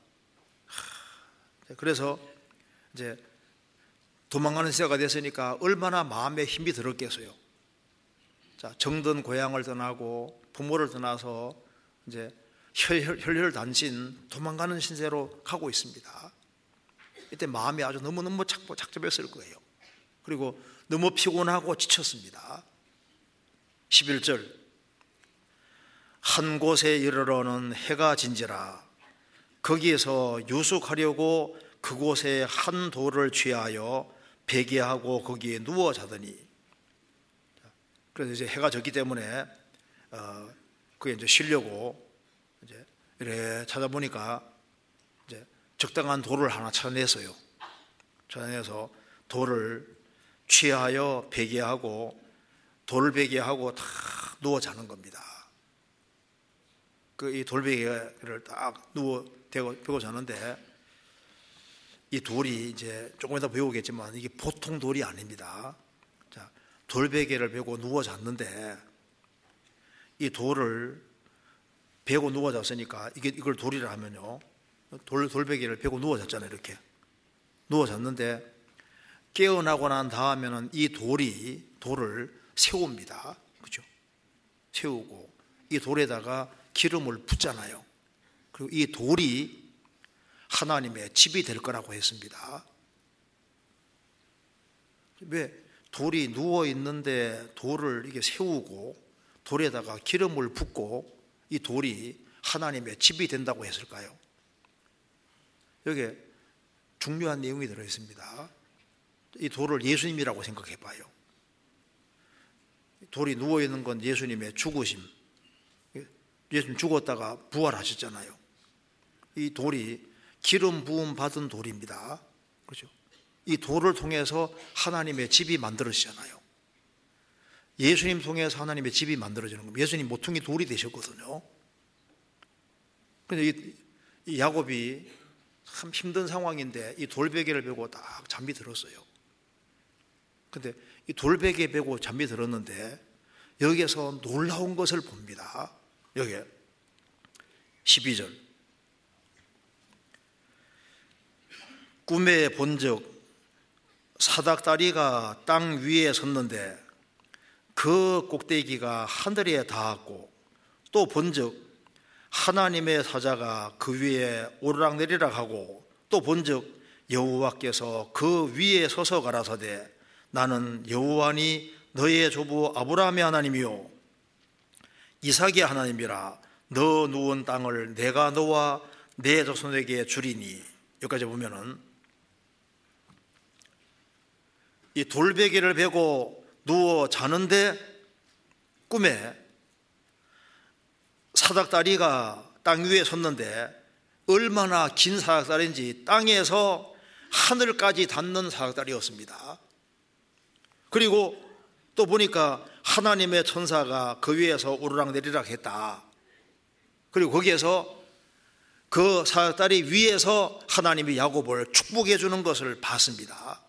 그래서 이제 도망가는 시대가 됐으니까 얼마나 마음에 힘이 들었겠어요. 자, 정든 고향을 떠나고 부모를 떠나서 이제 혈혈 단신 도망가는 신세로 가고 있습니다. 이때 마음이 아주 너무너무 착잡했을 거예요. 그리고 너무 피곤하고 지쳤습니다. 11절 한 곳에 이르러는 해가 진지라 거기에서 유숙하려고 그곳에 한 돌을 취하여 베개하고 거기에 누워 자더니 그래서 이제 해가 졌기 때문에 어 그게 이제 쉬려고 이제 이래 찾아보니까 이제 적당한 돌을 하나 찾아냈어요. 찾아내서 돌을 취하여 베개하고 돌 베개하고 다 누워 자는 겁니다. 그 이 돌베개를 딱 누워 대고 펴고 자는데 이 돌이 이제 조금 이따 배우겠지만 이게 보통 돌이 아닙니다. 자, 돌베개를 베고 누워 잤는데 이 돌을 베고 누워 잤으니까 이게 이걸 돌이라 하면요. 돌 돌베개를 베고 누워 잤잖아요, 이렇게. 누워 잤는데 깨어나고 난 다음에는 이 돌이 돌을 세웁니다. 그죠? 세우고 이 돌에다가 기름을 붓잖아요. 그리고 이 돌이 하나님의 집이 될 거라고 했습니다. 왜 돌이 누워 있는데 돌을 이게 세우고 돌에다가 기름을 붓고 이 돌이 하나님의 집이 된다고 했을까요? 여기에 중요한 내용이 들어 있습니다. 이 돌을 예수님이라고 생각해 봐요. 돌이 누워 있는 건 예수님의 죽으심. 예수님 죽었다가 부활하셨잖아요. 이 돌이 기름 부음 받은 돌입니다. 그렇죠? 이 돌을 통해서 하나님의 집이 만들어지잖아요. 예수님 통해서 하나님의 집이 만들어지는 겁니다. 예수님 모퉁이 돌이 되셨거든요. 근데 이, 이 야곱이 참 힘든 상황인데 이 돌베개를 베고 딱 잠이 들었어요. 근데 이 돌베개 베고 잠이 들었는데 여기에서 놀라운 것을 봅니다. 여기 12절 꿈에 본적 사닥다리가 땅 위에 섰는데 그 꼭대기가 하늘에 닿았고 또 본적 하나님의 사자가 그 위에 오르락내리락 하고 또 본적 여호와께서 그 위에 서서 가라사대 나는 여호와니 너의 조부 아브라함의 하나님이요 이삭의 하나님이라 너 누운 땅을 내가 너와 내 자손에게 주리니. 여기까지 보면은 이 돌베개를 베고 누워 자는데 꿈에 사닥다리가 땅 위에 섰는데 얼마나 긴 사닥다리인지 땅에서 하늘까지 닿는 사닥다리였습니다. 그리고 또 보니까 하나님의 천사가 그 위에서 오르락내리락 했다. 그리고 거기에서 그 사닥다리 위에서 하나님이 야곱을 축복해 주는 것을 봤습니다.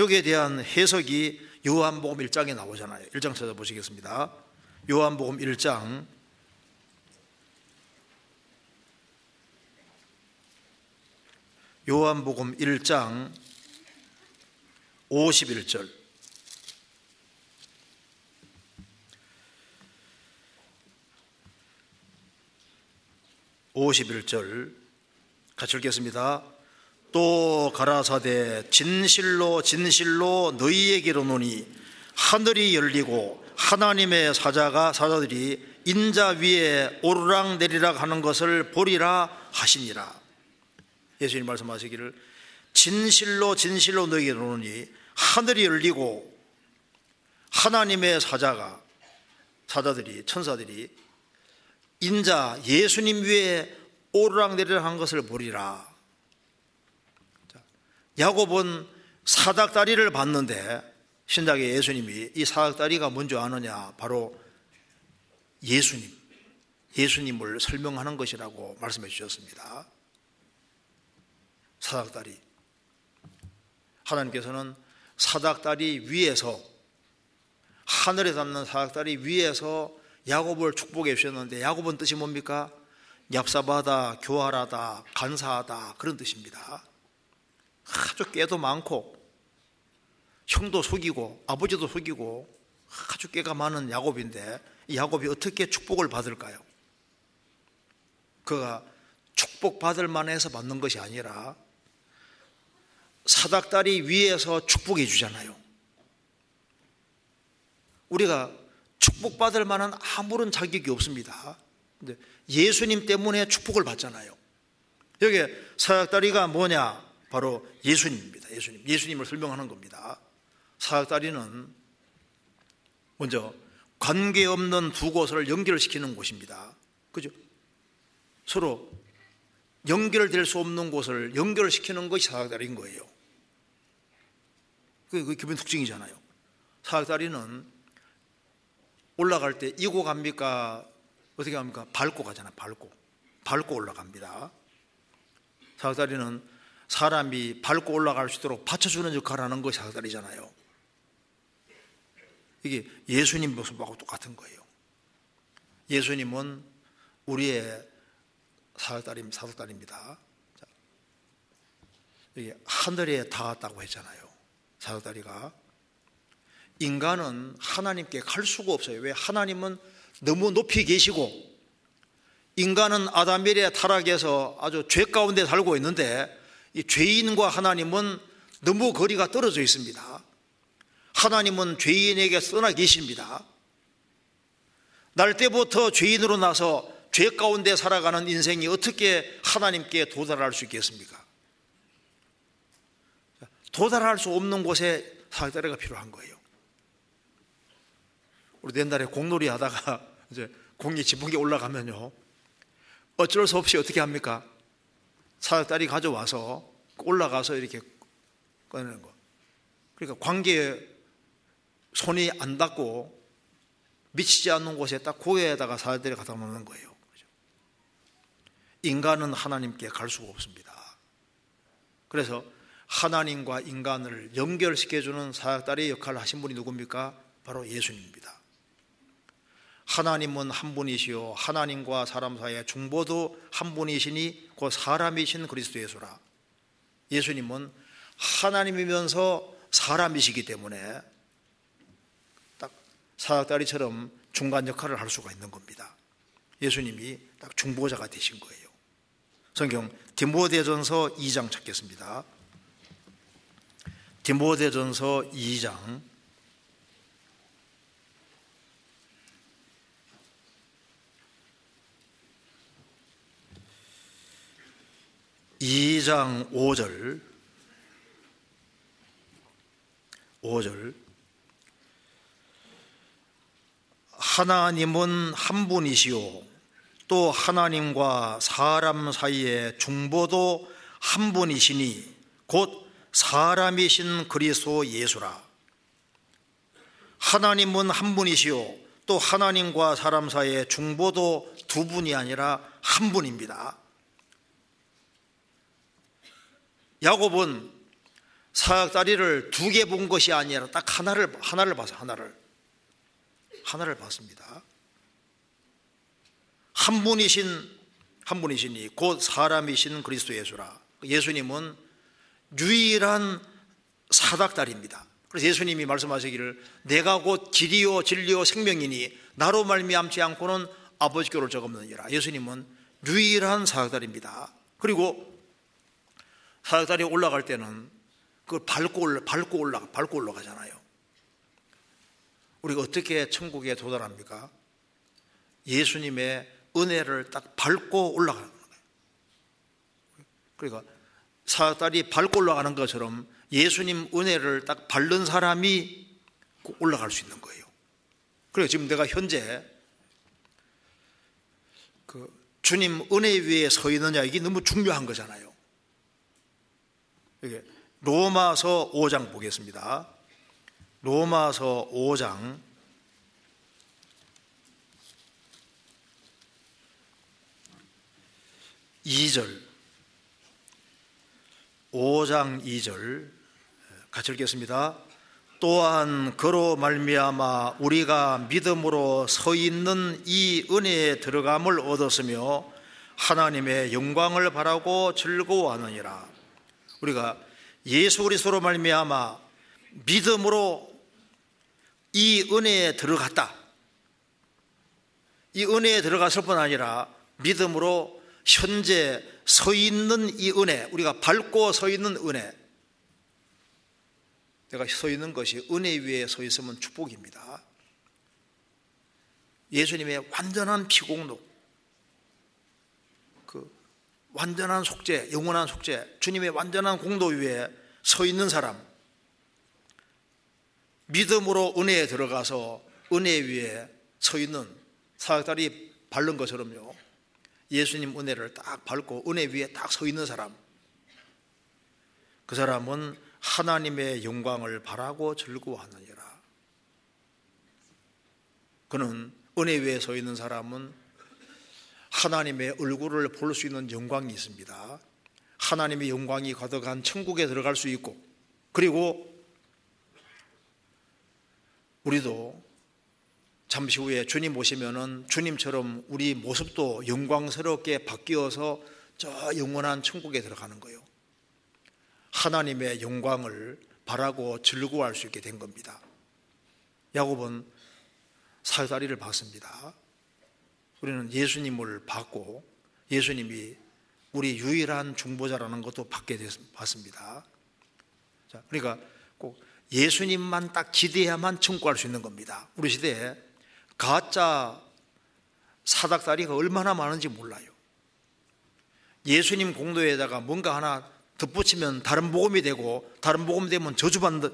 여기에 대한 해석이 요한복음 1장에 나오잖아요. 1장 찾아보시겠습니다. 요한복음 1장 요한복음 1장 51절 51절 같이 읽겠습니다. 또 가라사대 진실로 진실로 너희에게로 노니 하늘이 열리고 하나님의 사자가 사자들이 인자 위에 오르락 내리락 하는 것을 보리라 하시니라. 예수님 말씀하시기를 진실로 진실로 너희에게로 노니 하늘이 열리고 하나님의 사자가 사자들이 천사들이 인자 예수님 위에 오르락 내리락 한 것을 보리라. 야곱은 사닥다리를 봤는데 신작의 예수님이 이 사닥다리가 뭔지 아느냐? 바로 예수님, 예수님을 설명하는 것이라고 말씀해 주셨습니다. 사닥다리. 하나님께서는 사닥다리 위에서 하늘에 닿는 사닥다리 위에서 야곱을 축복해 주셨는데 야곱은 뜻이 뭡니까? 얍사바다, 교활하다, 간사하다 그런 뜻입니다. 아주 깨도 많고 형도 속이고 아버지도 속이고 아주 깨가 많은 야곱인데 이 야곱이 어떻게 축복을 받을까요? 그가 축복받을 만해서 받는 것이 아니라 사닥다리 위에서 축복해 주잖아요. 우리가 축복받을 만한 아무런 자격이 없습니다. 예수님 때문에 축복을 받잖아요. 여기 사닥다리가 뭐냐? 바로 예수님입니다. 예수님. 예수님을 설명하는 겁니다. 사닥다리는 먼저 관계 없는 두 곳을 연결시키는 곳입니다. 그죠? 서로 연결될 수 없는 곳을 연결시키는 것이 사닥다리인 거예요. 그게 기본 특징이잖아요. 사닥다리는 올라갈 때 이고 갑니까? 어떻게 합니까? 밟고 가잖아요. 밟고. 밟고 올라갑니다. 사닥다리는 사람이 밟고 올라갈 수 있도록 받쳐주는 역할을 하는 것이 사닥다리잖아요. 이게 예수님 모습하고 똑같은 거예요. 예수님은 우리의 사닥다리, 사닥다리입니다. 이게 하늘에 닿았다고 했잖아요. 사닥다리가. 인간은 하나님께 갈 수가 없어요. 왜? 하나님은 너무 높이 계시고 인간은 아담일의 타락에서 아주 죄 가운데 살고 있는데 이 죄인과 하나님은 너무 거리가 떨어져 있습니다. 하나님은 죄인에게 떠나 계십니다. 날 때부터 죄인으로 나서 죄 가운데 살아가는 인생이 어떻게 하나님께 도달할 수 있겠습니까? 도달할 수 없는 곳에 사다리가 필요한 거예요. 우리 옛날에 공놀이 하다가 이제 공이 지붕에 올라가면요. 어쩔 수 없이 어떻게 합니까? 사다리 가져와서 올라가서 이렇게 꺼내는 거. 그러니까 관계에 손이 안 닿고 미치지 않는 곳에 딱 고개에다가 사다리 갖다 놓는 거예요. 인간은 하나님께 갈 수가 없습니다. 그래서 하나님과 인간을 연결시켜주는 사역다리 역할을 하신 분이 누굽니까? 바로 예수님입니다. 하나님은 한 분이시요 하나님과 사람 사이의 중보도 한 분이시니 그 사람이신 그리스도 예수라. 예수님은 하나님이면서 사람이시기 때문에 딱 사역다리처럼 중간 역할을 할 수가 있는 겁니다. 예수님이 딱 중보자가 되신 거예요. 성경 디모데전서 2장 찾겠습니다. 디모데전서 2장 2장 5절. 5절. 하나님은 한 분이시오. 또 하나님과 사람 사이의 중보도 한 분이시니 곧 사람이신 그리스도 예수라. 하나님은 한 분이시오. 또 하나님과 사람 사이의 중보도 두 분이 아니라 한 분입니다 야곱은 사역다리를 두 개 본 것이 아니라 딱 하나를 하나를 봐서 하나를 하나를 봤습니다. 한 분이신 한 분이시니 곧 사람이신 그리스도 예수라. 예수님은 유일한 사닥다리입니다. 그래서 예수님이 말씀하시기를 내가 곧 길이요 진리요 생명이니 나로 말미암지 않고는 아버지께로 적없느니라. 예수님은 유일한 사닥다리입니다. 그리고 사역다리 올라갈 때는 그걸 밟고 올라, 밟고 올라, 밟고 올라가잖아요. 우리가 어떻게 천국에 도달합니까? 예수님의 은혜를 딱 밟고 올라가는 거예요. 그러니까 사다리 밟고 올라가는 것처럼 예수님 은혜를 딱 밟는 사람이 올라갈 수 있는 거예요. 그래서 지금 내가 현재 그 주님 은혜 위에 서 있느냐 이게 너무 중요한 거잖아요. 로마서 5장 보겠습니다. 로마서 5장 2절 5장 2절 같이 읽겠습니다. 또한 그로 말미암아 우리가 믿음으로 서 있는 이 은혜에 들어감을 얻었으며 하나님의 영광을 바라고 즐거워하느니라. 우리가 예수 그리스도로 말미암아 믿음으로 이 은혜에 들어갔다. 이 은혜에 들어갔을 뿐 아니라 믿음으로 현재 서 있는 이 은혜, 우리가 밟고 서 있는 은혜, 내가 서 있는 것이 은혜 위에 서 있으면 축복입니다. 예수님의 완전한 피공록, 그 완전한 속죄, 영원한 속죄, 주님의 완전한 공도 위에 서 있는 사람, 믿음으로 은혜에 들어가서 은혜 위에 서 있는 사역달이 바른 것처럼요. 예수님 은혜를 딱 밟고 은혜 위에 딱 서 있는 사람. 그 사람은 하나님의 영광을 바라고 즐거워하느니라. 그는 은혜 위에 서 있는 사람은 하나님의 얼굴을 볼 수 있는 영광이 있습니다. 하나님의 영광이 가득한 천국에 들어갈 수 있고, 그리고 우리도 잠시 후에 주님 오시면은 주님처럼 우리 모습도 영광스럽게 바뀌어서 저 영원한 천국에 들어가는 거예요. 하나님의 영광을 바라고 즐거워할 수 있게 된 겁니다. 야곱은 사다리를 받습니다. 우리는 예수님을 받고 예수님이 우리 유일한 중보자라는 것도 받게 됐습니다. 자, 그러니까 꼭 예수님만 딱 기대야만 청구할 수 있는 겁니다. 우리 시대에 가짜 사닥다리가 얼마나 많은지 몰라요. 예수님 공도에다가 뭔가 하나 덧붙이면 다른 복음이 되고 다른 복음 되면 저주받는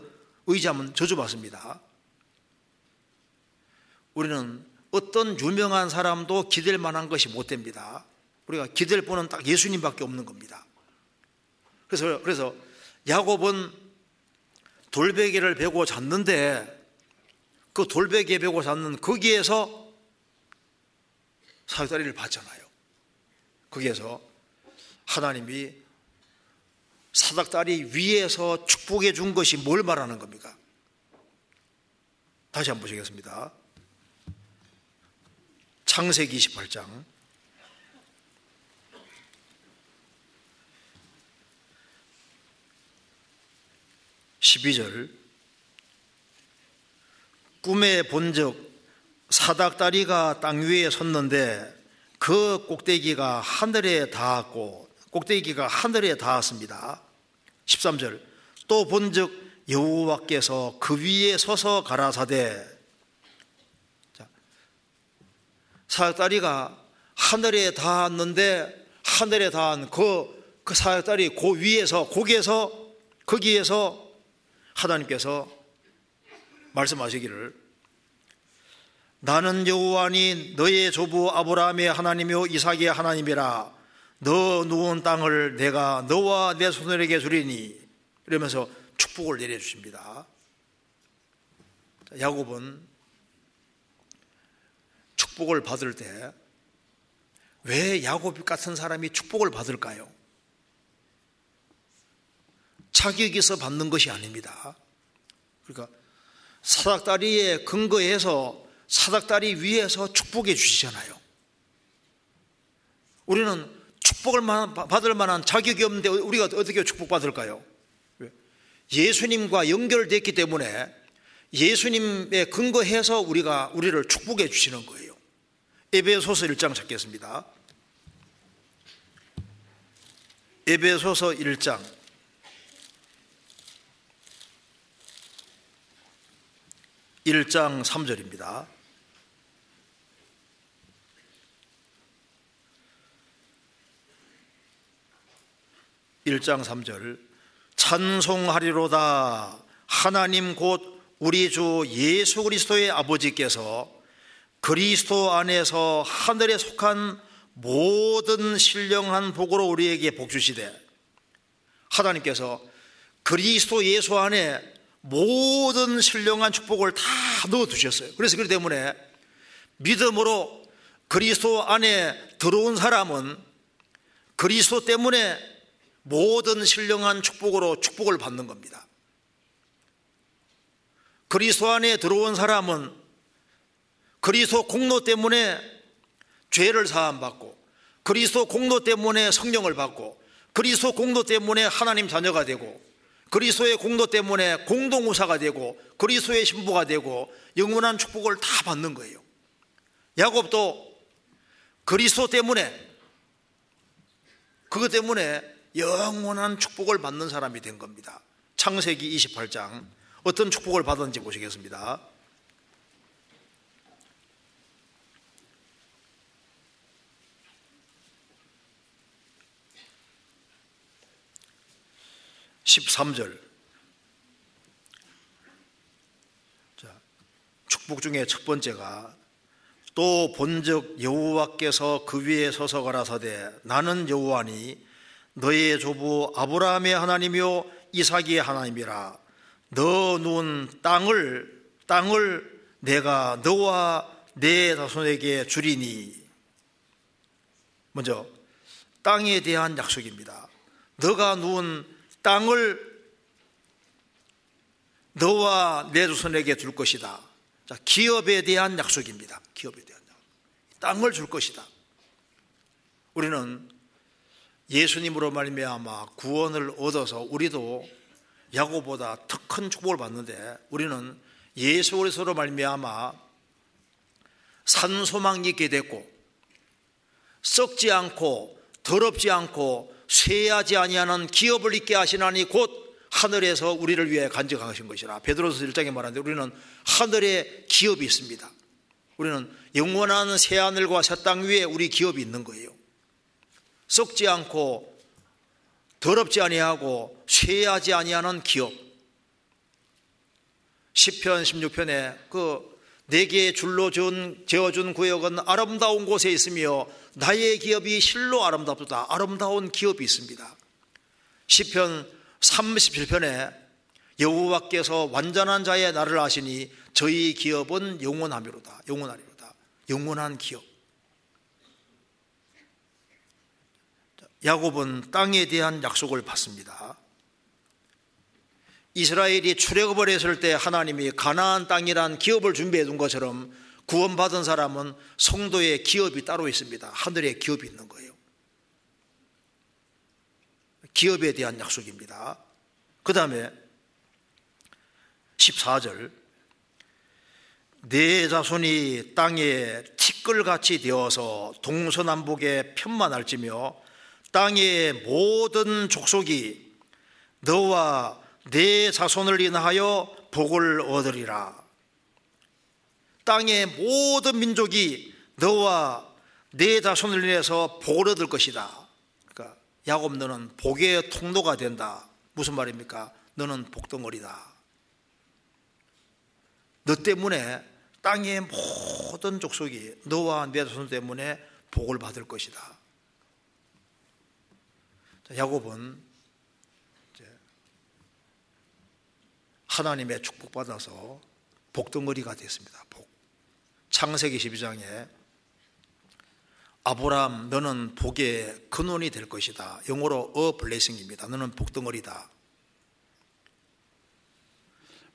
의지하면 저주받습니다. 우리는 어떤 유명한 사람도 기댈 만한 것이 못 됩니다. 우리가 기댈 분은 딱 예수님밖에 없는 겁니다. 그래서 그래서 야곱은 돌베개를 베고 잤는데 그 돌베개 베고 잤는 거기에서 사다리를 받잖아요. 거기에서 하나님이 사닥다리 위에서 축복해 준 것이 뭘 말하는 겁니까? 다시 한번 보시겠습니다. 창세기 28장. 12절. 꿈에 본적 사닥다리가 땅 위에 섰는데 그 꼭대기가 하늘에 닿았고 꼭대기가 하늘에 닿았습니다. 13절. 또본적 여호와께서 그 위에 서서 가라사대 사닥다리가 하늘에 닿았는데 하늘에 닿은 그, 그 사닥다리 그 위에서 거기에서 거기에서 하나님께서 말씀하시기를 나는 여호와니 너의 조부 아브라함의 하나님이요 이삭의 하나님이라 너 누운 땅을 내가 너와 내 손에게 주리니 이러면서 축복을 내려 주십니다. 야곱은 축복을 받을 때 왜 야곱 같은 사람이 축복을 받을까요? 있어 받는 것이 아닙니다. 그러니까 사닥다리에 근거해서 사닥다리 위에서 축복해 주시잖아요. 우리는 축복을 받을 만한 자격이 없는데 우리가 어떻게 축복받을까요? 예수님과 연결됐기 때문에 예수님에 근거해서 우리가 우리를 축복해 주시는 거예요. 에베소서 1장 찾겠습니다. 에베소서 1장 1장 3절입니다. 1장 3절 찬송하리로다 하나님 곧 우리 주 예수 그리스도의 아버지께서 그리스도 안에서 하늘에 속한 모든 신령한 복으로 우리에게 복 주시되 하나님께서 그리스도 예수 안에 모든 신령한 축복을 다 넣어 두셨어요. 그래서 그렇기 때문에 믿음으로 그리스도 안에 들어온 사람은 그리스도 때문에 모든 신령한 축복으로 축복을 받는 겁니다. 그리스도 안에 들어온 사람은 그리스도 공로 때문에 죄를 사함 받고 그리스도 공로 때문에 성령을 받고 그리스도 공로 때문에 하나님 자녀가 되고 그리스도의 공도 때문에 공동우사가 되고 그리스도의 신부가 되고 영원한 축복을 다 받는 거예요. 야곱도 그리스도 때문에 그것 때문에 영원한 축복을 받는 사람이 된 겁니다. 창세기 28장 어떤 축복을 받았는지 보시겠습니다. 13절. 자, 축복 중에 첫 번째가 또 본적 여호와께서 그 위에 서서 가라사대 나는 여호와니 너의 조부 아브라함의 하나님이요 이삭의 하나님이라 너 누운 땅을 땅을 내가 너와 내 자손에게 주리니 먼저 땅에 대한 약속입니다. 너가 누운 땅을 너와 내 조선에게 줄 것이다. 자, 기업에 대한 약속입니다. 기업에 대한 약속. 땅을 줄 것이다. 우리는 예수님으로 말미암아 구원을 얻어서 우리도 야고보다 더 큰 축복을 받는데 우리는 예수 그리스도로 말미암아 산소망이 있게 됐고 썩지 않고 더럽지 않고 쇠하지 아니하는 기업을 있게 하시나니 곧 하늘에서 우리를 위해 간직하신 것이라. 베드로서 1장에 말하는데 우리는 하늘에 기업이 있습니다. 우리는 영원한 새 하늘과 새 땅 위에 우리 기업이 있는 거예요. 썩지 않고 더럽지 아니하고 쇠하지 아니하는 기업. 10편 16편에 그 내게 줄로 준, 재어준 구역은 아름다운 곳에 있으며 나의 기업이 실로 아름답다. 아름다운 기업이 있습니다. 시편 37편에 여호와께서 완전한 자의 나를 아시니 저희 기업은 영원하미로다. 영원하리로다. 영원한 기업. 야곱은 땅에 대한 약속을 받습니다. 이스라엘이 출애굽을 했을 때 하나님이 가나안 땅이란 기업을 준비해 둔 것처럼 구원받은 사람은 성도의 기업이 따로 있습니다. 하늘에 기업이 있는 거예요. 기업에 대한 약속입니다. 그 다음에 14절 내 자손이 땅에 티끌같이 되어서 동서남북에 편만할지며 땅의 모든 족속이 너와 내 자손을 인하여 복을 얻으리라. 땅의 모든 민족이 너와 내 자손을 인해서 복을 얻을 것이다. 그러니까 야곱 너는 복의 통로가 된다. 무슨 말입니까? 너는 복덩어리다. 너 때문에 땅의 모든 족속이 너와 내 자손 때문에 복을 받을 것이다. 야곱은 하나님의 축복받아서 복덩어리가 됐습니다. 복. 창세기 12장에 아브람 너는 복의 근원이 될 것이다. 영어로 a blessing입니다. 너는 복덩어리다.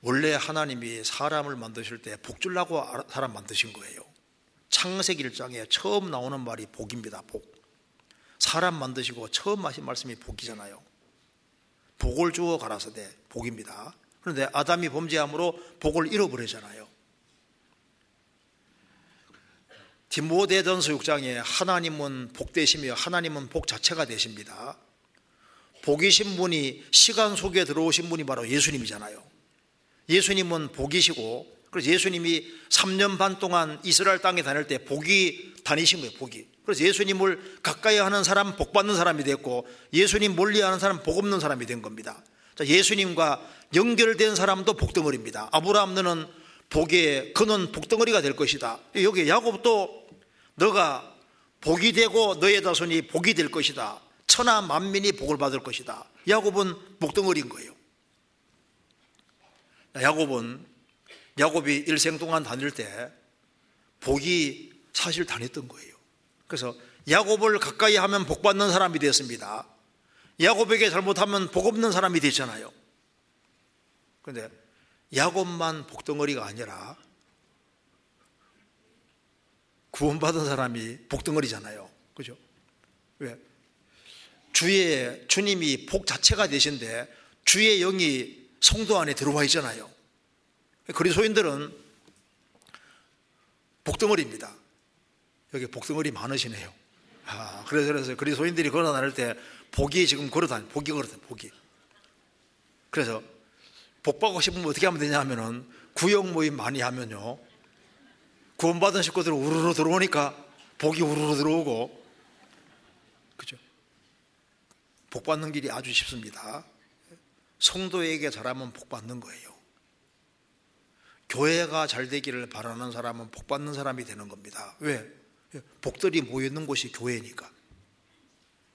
원래 하나님이 사람을 만드실 때 복 주려고 사람 만드신 거예요. 창세기 1장에 처음 나오는 말이 복입니다. 복. 사람 만드시고 처음 하신 말씀이 복이잖아요. 복을 주어 가라사대 복입니다. 그런데 아담이 범죄함으로 복을 잃어버리잖아요. 디모데전서 6장에 하나님은 복 되시며 하나님은 복 자체가 되십니다. 복이신 분이 시간 속에 들어오신 분이 바로 예수님이잖아요. 예수님은 복이시고 그래서 예수님이 3년 반 동안 이스라엘 땅에 다닐 때 복이 다니신 거예요, 복이. 그래서 예수님을 가까이 하는 사람 복 받는 사람이 됐고 예수님 멀리 하는 사람 복 없는 사람이 된 겁니다. 자, 예수님과 연결된 사람도 복덩어리입니다. 아브라함 너는 복의 그는 복덩어리가 될 것이다. 여기 야곱도 너가 복이 되고 너의 자손이 복이 될 것이다. 천하 만민이 복을 받을 것이다. 야곱은 복덩어리인 거예요. 야곱은 야곱이 일생 동안 다닐 때 복이 사실 다녔던 거예요. 그래서 야곱을 가까이 하면 복 받는 사람이 되었습니다. 야곱에게 잘못하면 복 없는 사람이 되잖아요. 그런데 야곱만 복덩어리가 아니라 구원받은 사람이 복덩어리잖아요. 그죠? 왜? 주의 주님이 복 자체가 되신데 주의 영이 성도 안에 들어와 있잖아요. 그리스도인들은 복덩어리입니다. 여기 복덩어리 많으시네요. 아, 그래서 그래서 그리스도인들이 걸어 다닐 때 복이 지금 걸어 다니 복이 걸어 다니 복이. 그래서 복 받고 싶으면 어떻게 하면 되냐 하면은 구역 모임 많이 하면요. 구원받은 식구들 우르르 들어오니까 복이 우르르 들어오고 그죠? 복 받는 길이 아주 쉽습니다. 성도에게 잘하면 복 받는 거예요. 교회가 잘 되기를 바라는 사람은 복 받는 사람이 되는 겁니다. 왜? 복들이 모여 있는 곳이 교회니까.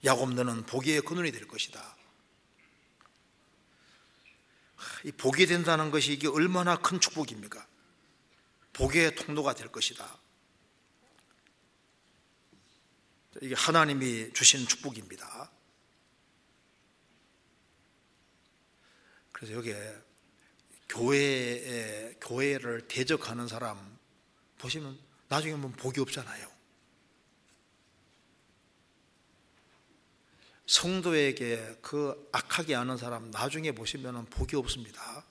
야곱 너는 복의 근원이 될 것이다. 이 복이 된다는 것이 이게 얼마나 큰 축복입니까? 복의 통로가 될 것이다. 이게 하나님이 주신 축복입니다. 그래서 여기에 교회에 교회를 대적하는 사람 보시면 나중에 보면 복이 없잖아요. 성도에게 그 악하게 하는 사람 나중에 보시면 복이 없습니다.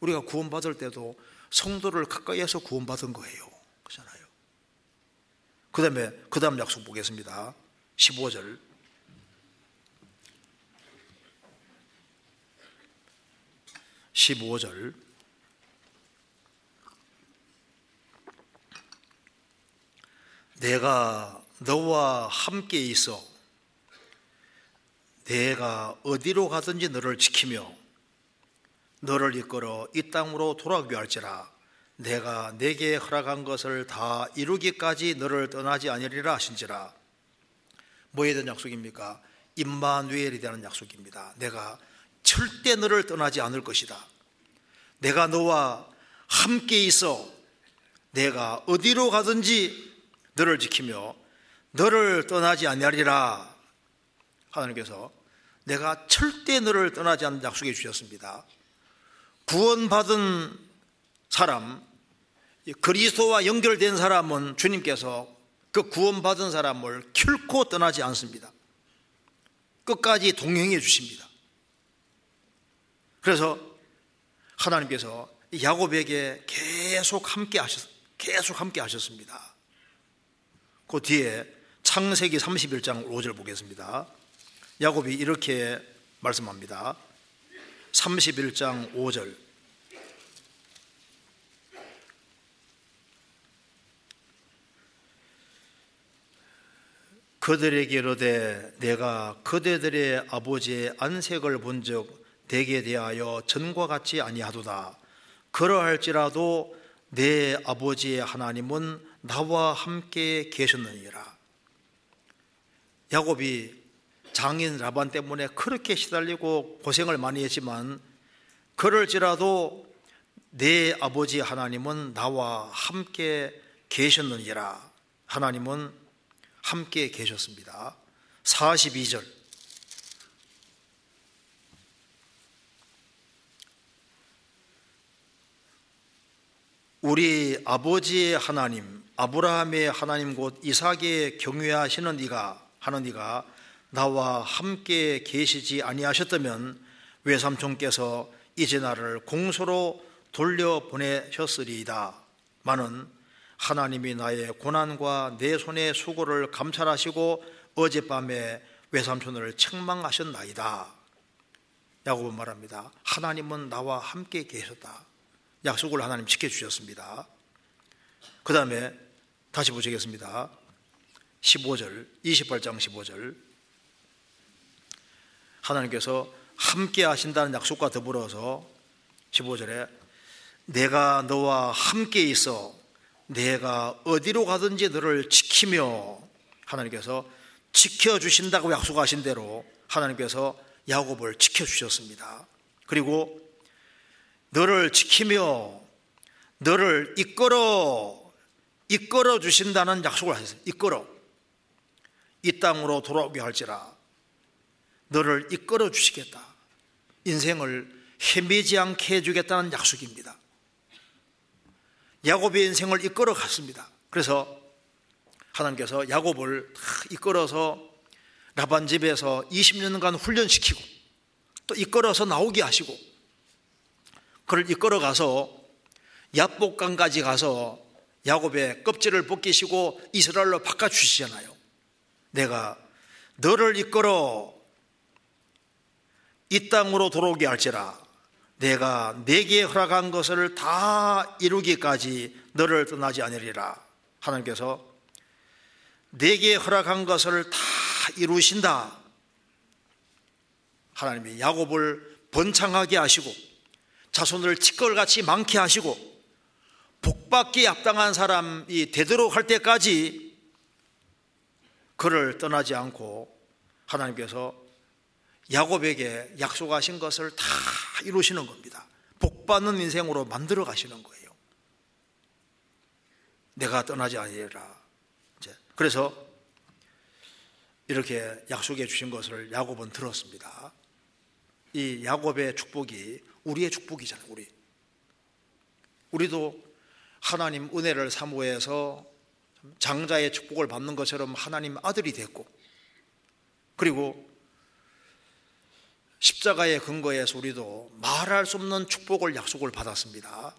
우리가 구원받을 때도 성도를 가까이에서 구원받은 거예요. 그렇잖아요. 그 다음에, 그 다음 약속 보겠습니다. 15절. 15절. 내가 너와 함께 있어 내가 어디로 가든지 너를 지키며 너를 이끌어 이 땅으로 돌아오게 할지라 내가 내게 허락한 것을 다 이루기까지 너를 떠나지 아니리라 하신지라 뭐에 대한 약속입니까? 임마누엘에 대한 약속입니다. 내가 절대 너를 떠나지 않을 것이다. 내가 너와 함께 있어 내가 어디로 가든지 너를 지키며 너를 떠나지 아니하리라 하나님께서 내가 절대 너를 떠나지 않는 약속해 주셨습니다. 구원받은 사람, 그리스도와 연결된 사람은 주님께서 그 구원받은 사람을 결코 떠나지 않습니다. 끝까지 동행해 주십니다. 그래서 하나님께서 야곱에게 계속 함께 하셨, 계속 함께 하셨습니다. 그 뒤에 창세기 31장 5절 보겠습니다. 야곱이 이렇게 말씀합니다. 31장 5절. 그들에게 이르되 내가 그대들의 아버지의 안색을 본즉 대게 대하여 전과 같이 아니하도다. 그러할지라도 내 아버지의 하나님은 나와 함께 계셨느니라. 야곱이 장인 라반 때문에 그렇게 시달리고 고생을 많이 했지만 그럴지라도 내 아버지 하나님은 나와 함께 계셨느니라. 하나님은 함께 계셨습니다. 42절. 우리 아버지의 하나님, 아브라함의 하나님 곧 이삭의 경외하시는 이가 하는 이가 나와 함께 계시지 아니하셨다면 외삼촌께서 이제 나를 공소로 돌려보내셨으리이다. 많은 하나님이 나의 고난과 내 손의 수고를 감찰하시고 어젯밤에 외삼촌을 책망하셨나이다. 야곱은 말합니다. 하나님은 나와 함께 계셨다. 약속을 하나님 지켜주셨습니다. 그 다음에 다시 보시겠습니다. 15절, 28장 15절. 하나님께서 함께 하신다는 약속과 더불어서 15절에 내가 너와 함께 있어 내가 어디로 가든지 너를 지키며 하나님께서 지켜 주신다고 약속하신 대로 하나님께서 야곱을 지켜 주셨습니다. 그리고 너를 지키며 너를 이끌어 이끌어 주신다는 약속을 하셨어요. 이끌어 이 땅으로 돌아오게 할지라 너를 이끌어 주시겠다. 인생을 헤매지 않게 해주겠다는 약속입니다. 야곱의 인생을 이끌어 갔습니다. 그래서 하나님께서 야곱을 이끌어서 라반 집에서 20년간 훈련시키고 또 이끌어서 나오게 하시고 그를 이끌어 가서 야복강까지 가서 야곱의 껍질을 벗기시고 이스라엘로 바꿔 주시잖아요. 내가 너를 이끌어 이 땅으로 돌아오게 할지라. 내가 내게 허락한 것을 다 이루기까지 너를 떠나지 않으리라. 하나님께서 내게 허락한 것을 다 이루신다. 하나님이 야곱을 번창하게 하시고 자손을 치걸같이 많게 하시고 복받기 합당한 사람이 되도록 할 때까지 그를 떠나지 않고 하나님께서 야곱에게 약속하신 것을 다 이루시는 겁니다. 복받는 인생으로 만들어 가시는 거예요. 내가 떠나지 아니라. 그래서 이렇게 약속해 주신 것을 야곱은 들었습니다. 이 야곱의 축복이 우리의 축복이잖아요. 우리 우리도 하나님 은혜를 사모해서 장자의 축복을 받는 것처럼 하나님 아들이 됐고 그리고 십자가의 근거에서 우리도 말할 수 없는 축복을 약속을 받았습니다.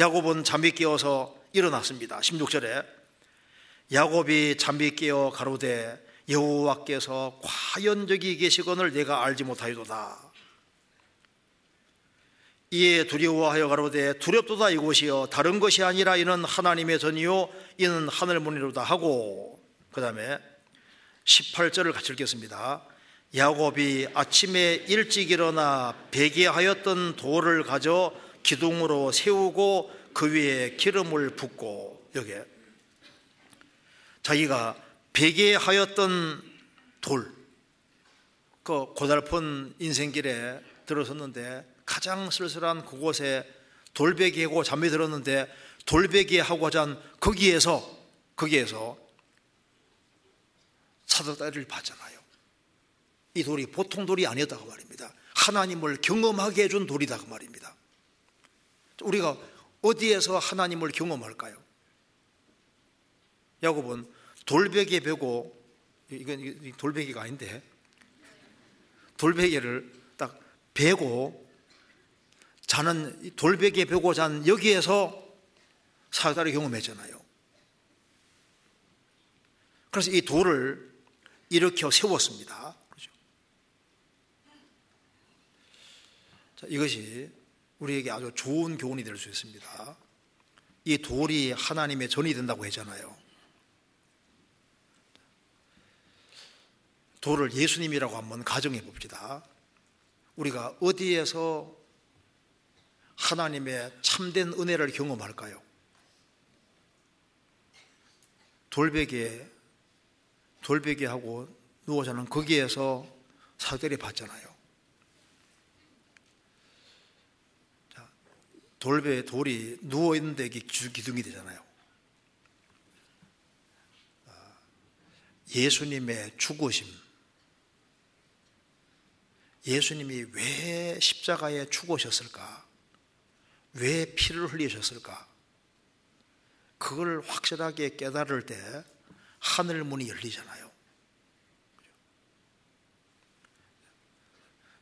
야곱은 잠이 깨어서 일어났습니다. 16절에 야곱이 잠이 깨어 가로되 여호와께서 과연 저기 계시거늘 내가 알지 못하여도다. 이에 두려워하여 가로되 두렵도다 이곳이여 다른 것이 아니라 이는 하나님의 전이요 이는 하늘 문이로다 하고 그 다음에 18절을 같이 읽겠습니다 야곱이 아침에 일찍 일어나 베개하였던 돌을 가져 기둥으로 세우고 그 위에 기름을 붓고 여기에 자기가 베개하였던 돌, 그 고달픈 인생길에 들어섰는데 가장 쓸쓸한 그곳에 돌베개고 잠이 들었는데 돌베개하고 잔 거기에서 거기에서 사도다리를 봤잖아요. 이 돌이 보통 돌이 아니었다고 말입니다. 하나님을 경험하게 해준 돌이다 그 말입니다. 우리가 어디에서 하나님을 경험할까요? 야곱은 돌베개 베고 이건 돌베개가 아닌데 돌베개를 딱 베고 자는 돌베개 베고 잔 여기에서 사다리 경험했잖아요. 그래서 이 돌을 일으켜 세웠습니다. 그렇죠? 자, 이것이 우리에게 아주 좋은 교훈이 될 수 있습니다. 이 돌이 하나님의 전이 된다고 했잖아요. 돌을 예수님이라고 한번 가정해 봅시다. 우리가 어디에서 하나님의 참된 은혜를 경험할까요? 돌베개, 돌베개하고 누워 자는 거기에서 사들이 받잖아요. 돌배 돌이 누워 있는데 이게 기둥이 되잖아요. 아, 예수님의 죽으심, 예수님이 왜 십자가에 죽으셨을까? 왜 피를 흘리셨을까? 그걸 확실하게 깨달을 때 하늘 문이 열리잖아요.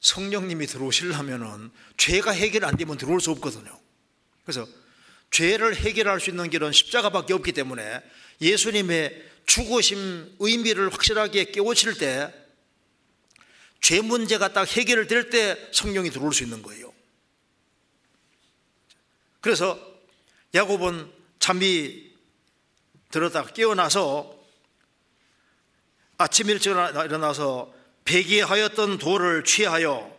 성령님이 들어오시려면은 죄가 해결 안 되면 들어올 수 없거든요. 그래서 죄를 해결할 수 있는 길은 십자가밖에 없기 때문에 예수님의 죽으심 의미를 확실하게 깨우칠 때 죄 문제가 딱 해결될 때 성령이 들어올 수 있는 거예요. 그래서 야곱은 잠이 들었다 깨어나서 아침 일찍 일어나서 배기하였던 돌을 취하여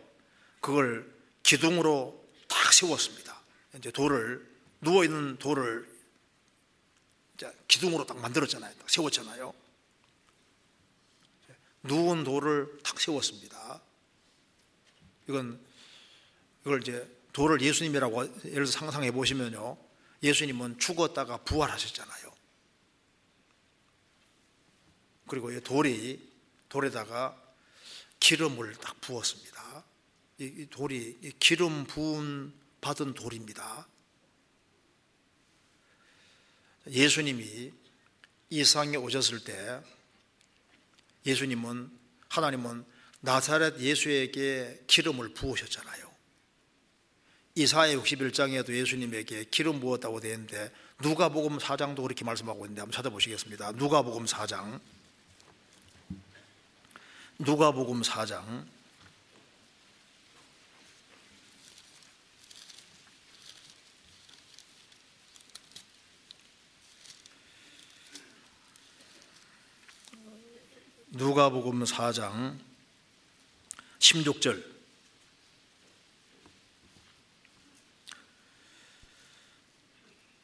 그걸 기둥으로 딱 세웠습니다. 이제 돌을 누워 있는 돌을 기둥으로 딱 만들었잖아요. 딱 세웠잖아요. 누운 돌을 탁 세웠습니다. 이건 이걸 이제 돌을 예수님이라고 예를 들어 상상해 보시면요. 예수님은 죽었다가 부활하셨잖아요. 그리고 이 돌이 돌에다가 기름을 딱 부었습니다. 이 돌이 기름 부은 받은 돌입니다. 예수님이 이 세상에 오셨을 때 예수님은 하나님은 나사렛 예수에게 기름을 부으셨잖아요. 이사야 61장에도 예수님에게 기름 부었다고 되어 있는데 누가복음 4장도 그렇게 말씀하고 있는데 한번 찾아보시겠습니다. 누가복음 4장 누가복음 4장 누가복음 4장 16절.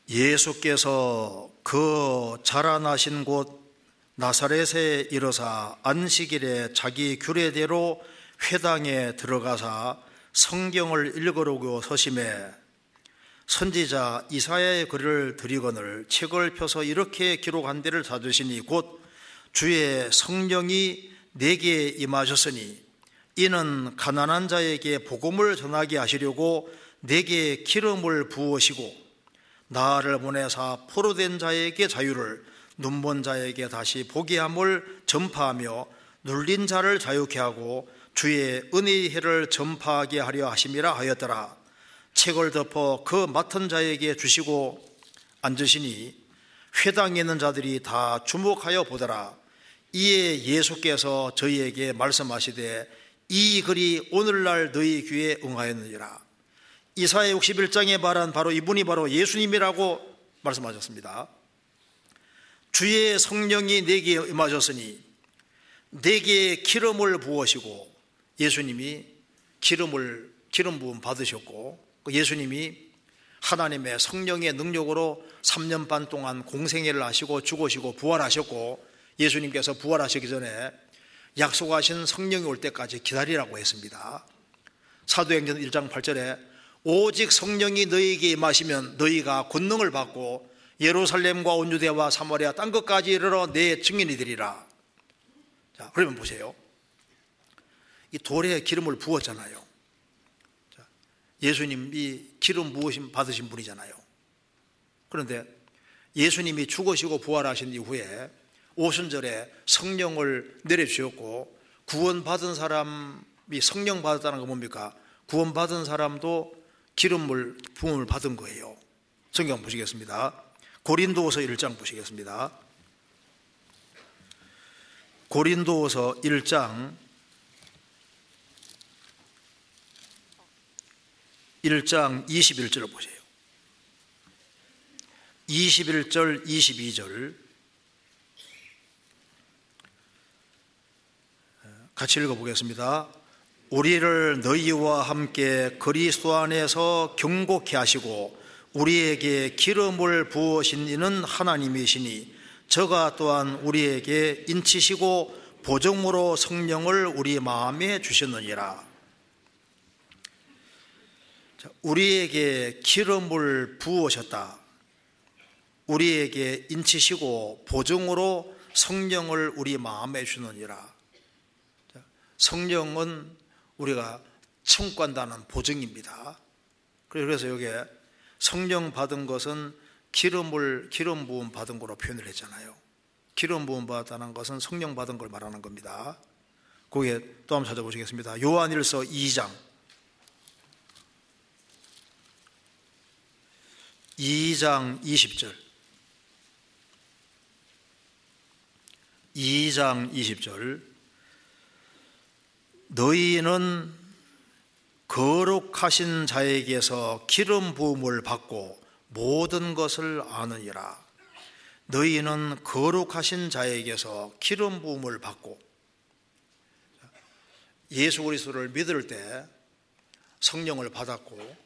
예수께서 그 자라나신 곳 나사렛에 이르사 안식일에 자기 규례대로 회당에 들어가사 성경을 읽으려고 서심해 선지자 이사야의 글을 드리거늘 책을 펴서 이렇게 기록한 데를 찾으시니 곧 주의 성령이 내게 임하셨으니 이는 가난한 자에게 복음을 전하게 하시려고 내게 기름을 부으시고 나를 보내사 포로된 자에게 자유를 눈먼 자에게 다시 보게 함을 전파하며 눌린 자를 자유케 하고 주의 은혜의 해를 전파하게 하려 하심이라 하였더라. 책을 덮어 그 맡은 자에게 주시고 앉으시니 회당에 있는 자들이 다 주목하여 보더라 이에 예수께서 저희에게 말씀하시되 이 글이 오늘날 너희 귀에 응하였느니라 이사의 61장에 말한 바로 이분이 바로 예수님이라고 말씀하셨습니다. 주의 성령이 내게 임하셨으니 내게 기름을 부으시고 예수님이 기름을 기름 부음 받으셨고 그 예수님이 하나님의 성령의 능력으로 3년 반 동안 공생애를 하시고 죽으시고 부활하셨고 예수님께서 부활하시기 전에 약속하신 성령이 올 때까지 기다리라고 했습니다. 사도행전 1장 8절에 오직 성령이 너희에게 임하시면 너희가 권능을 받고 예루살렘과 온 유대와 사마리아 땅 끝까지 이르러 내 증인이 되리라. 자, 그러면 보세요. 이 돌에 기름을 부었잖아요. 자, 예수님이 기름 부으심 받으신 분이잖아요. 그런데 예수님이 죽으시고 부활하신 이후에 오순절에 성령을 내려주셨고 구원받은 사람이 성령 받았다는 거 뭡니까? 구원받은 사람도 기름물 부음을 받은 거예요. 성경 보시겠습니다. 고린도후서 1장 보시겠습니다. 고린도후서 1장 1장 21절을 보세요. 21절, 22절 같이 읽어보겠습니다. 우리를 너희와 함께 그리스도 안에서 경고케 하시고 우리에게 기름을 부으신 이는 하나님이시니 저가 또한 우리에게 인치시고 보정으로 성령을 우리 마음에 주셨느니라. 우리에게 기름을 부으셨다. 우리에게 인치시고 보증으로 성령을 우리 마음에 주느니라. 성령은 우리가 청구한다는 보증입니다. 그래서 여기에 성령 받은 것은 기름을 기름 부음 받은 거로 표현을 했잖아요. 기름 부음 받았다는 것은 성령 받은 걸 말하는 겁니다. 거기에 또 한번 찾아보시겠습니다. 요한일서 2장 2장 20절 2장 20절 너희는 거룩하신 자에게서 기름 부음을 받고 모든 것을 아느니라. 너희는 거룩하신 자에게서 기름 부음을 받고 예수 그리스도를 믿을 때 성령을 받았고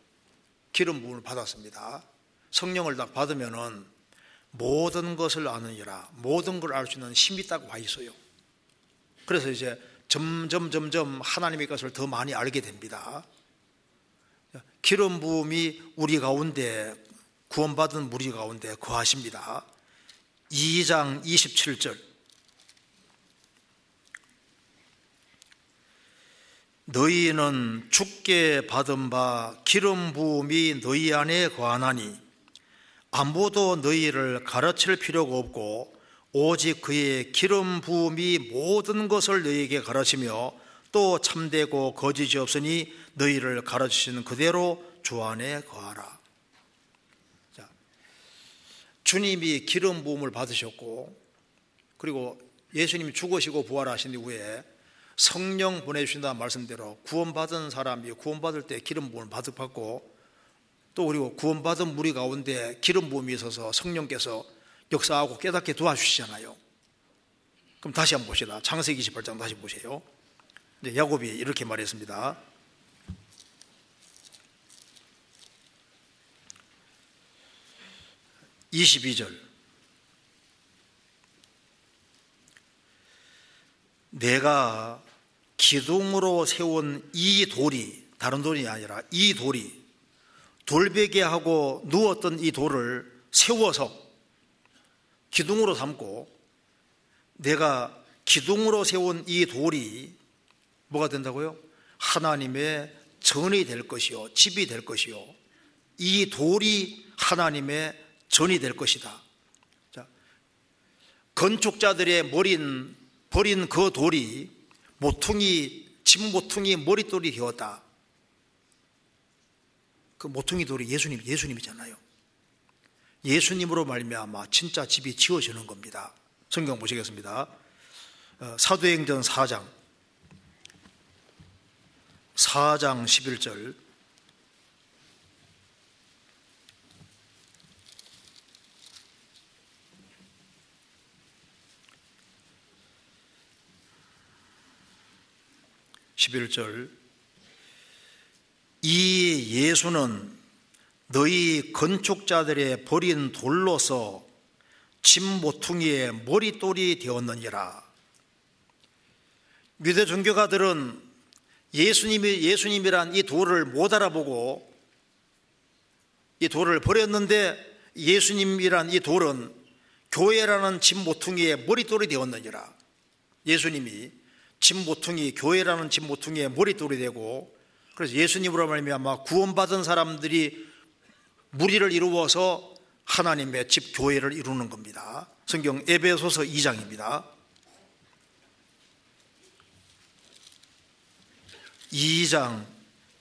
기름 부음을 받았습니다. 성령을 딱 받으면은 모든 것을 아느니라. 모든 걸 알 수 있는 힘이 딱 와 있어요. 그래서 이제 점점 점점 하나님의 것을 더 많이 알게 됩니다. 기름 부음이 우리 가운데 구원받은 무리 가운데 거하십니다. 2장 27절 너희는 죽게 받은 바 기름 부음이 너희 안에 거하나니 아무도 너희를 가르칠 필요가 없고 오직 그의 기름 부음이 모든 것을 너희에게 가르치며 또 참되고 거짓이 없으니 너희를 가르치시는 그대로 주 안에 거하라. 자, 주님이 기름 부음을 받으셨고 그리고 예수님이 죽으시고 부활하신 이후에 성령 보내주신다는 말씀대로 구원받은 사람이 구원받을 때 기름 부음을 받고 또 그리고 구원받은 무리 가운데 기름 부음이 있어서 성령께서 역사하고 깨닫게 도와주시잖아요. 그럼 다시 한번 보시다. 창세기 28장 다시 보세요. 이제 야곱이 이렇게 말했습니다. 22절 내가 기둥으로 세운 이 돌이 다른 돌이 아니라 이 돌이 돌베개하고 누웠던 이 돌을 세워서 기둥으로 삼고 내가 기둥으로 세운 이 돌이 뭐가 된다고요? 하나님의 전이 될 것이요 집이 될 것이요 이 돌이 하나님의 전이 될 것이다. 자, 건축자들의 머린 버린 그 돌이 모퉁이 집 모퉁이 머릿돌이 되었다. 그 모퉁이 돌이 예수님 예수님이잖아요. 예수님으로 말미암아 진짜 집이 지어지는 겁니다. 성경 보시겠습니다. 어, 사도행전 4장 4장 11절 11절 이 예수는 너희 건축자들의 버린 돌로서 집 모퉁이의 머리돌이 되었느니라. 유대 종교가들은 예수님이 예수님이란 이 돌을 못 알아보고 이 돌을 버렸는데 예수님이란 이 돌은 교회라는 집 모퉁이의 머리돌이 되었느니라. 예수님이 집 모퉁이 교회라는 집 모퉁이의 머리돌이 되고 그래서 예수님으로 말미암아 구원받은 사람들이 무리를 이루어서 하나님의 집 교회를 이루는 겁니다. 성경 에베소서 2장입니다. 2장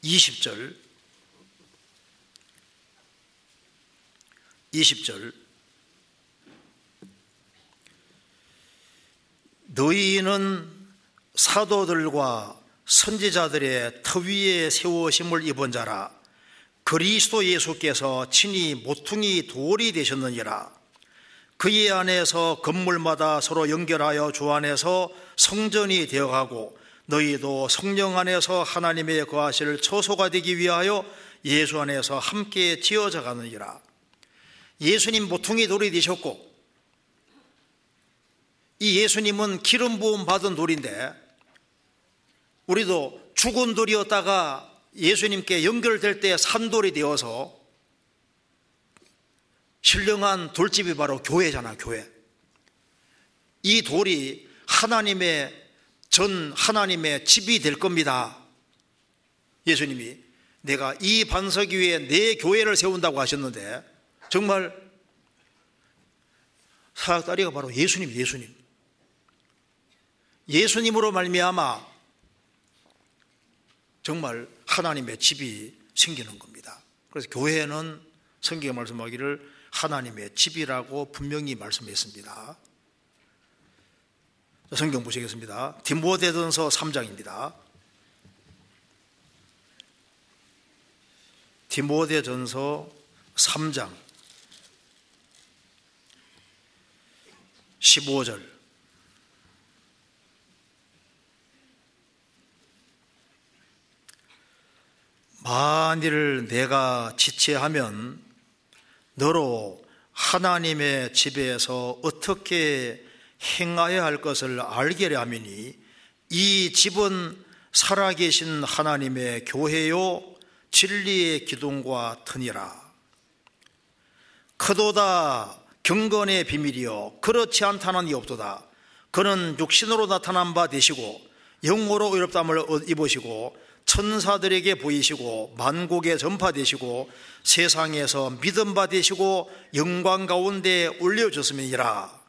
20절 20절 너희는 사도들과 선지자들의 터 위에 세우심을 입은 자라 그리스도 예수께서 친히 모퉁이 돌이 되셨느니라. 그의 안에서 건물마다 서로 연결하여 주 안에서 성전이 되어가고 너희도 성령 안에서 하나님의 거하실 처소가 되기 위하여 예수 안에서 함께 지어져 가느니라. 예수님 모퉁이 돌이 되셨고 이 예수님은 기름 부음 받은 돌인데 우리도 죽은 돌이었다가 예수님께 연결될 때 산돌이 되어서 신령한 돌집이 바로 교회잖아, 교회. 이 돌이 하나님의 전 하나님의 집이 될 겁니다. 예수님이 내가 이 반석 위에 내 교회를 세운다고 하셨는데 정말 사역다리가 바로 예수님, 예수님. 예수님으로 말미암아 정말 하나님의 집이 생기는 겁니다. 그래서 교회는 성경에 말씀하기를 하나님의 집이라고 분명히 말씀했습니다. 성경 보시겠습니다. 디모데전서 3장입니다. 디모데전서 3장 15절 만일 내가 지체하면 너로 하나님의 집에서 어떻게 행하여야 할 것을 알게려 하미니 이 집은 살아계신 하나님의 교회요 진리의 기둥과 터니라. 크도다 경건의 비밀이요 그렇지 않다는 이 없도다. 그는 육신으로 나타난 바 되시고 영으로 의롭담을 입으시고 천사들에게 보이시고 만국에 전파되시고 세상에서 믿음 받으시고 영광 가운데 올려졌음이니라.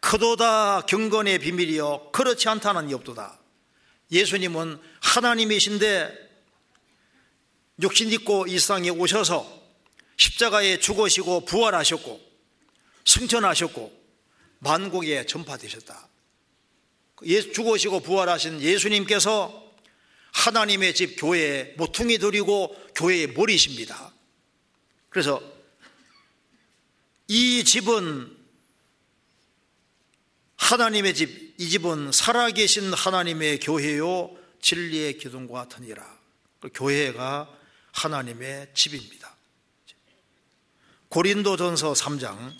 그도다 경건의 비밀이요 그렇지 않다는 이 없도다. 예수님은 하나님이신데 육신 입고 이 세상에 오셔서 십자가에 죽으시고 부활하셨고 승천하셨고 만국에 전파되셨다. 죽으시고 부활하신 예수님께서 하나님의 집 교회에 모퉁이 들이고 교회의 머리십니다. 그래서 이 집은 하나님의 집, 이 집은 살아계신 하나님의 교회요 진리의 기둥과 같으니라. 그 교회가 하나님의 집입니다. 고린도전서 3장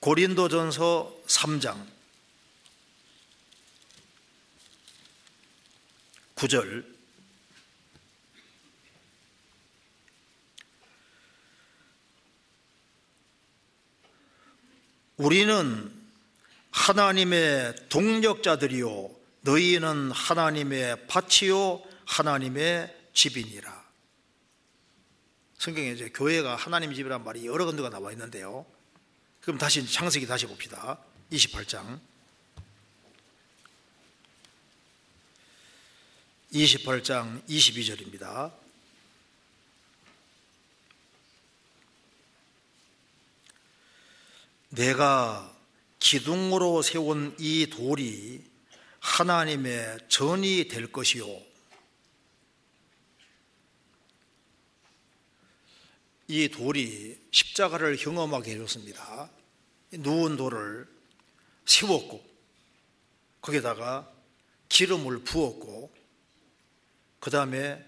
고린도전서 3장 9절 우리는 하나님의 동력자들이요 너희는 하나님의 밭이요 하나님의 집이니라. 성경에 이제 교회가 하나님 집이란 말이 여러 군데가 나와 있는데요. 그럼 다시 창세기 다시 봅시다. 28장. 28장 22절입니다. 내가 기둥으로 세운 이 돌이 하나님의 전이 될 것이요. 이 돌이 십자가를 경험하게 해줬습니다. 누운 돌을 세웠고, 거기다가 기름을 부었고, 그 다음에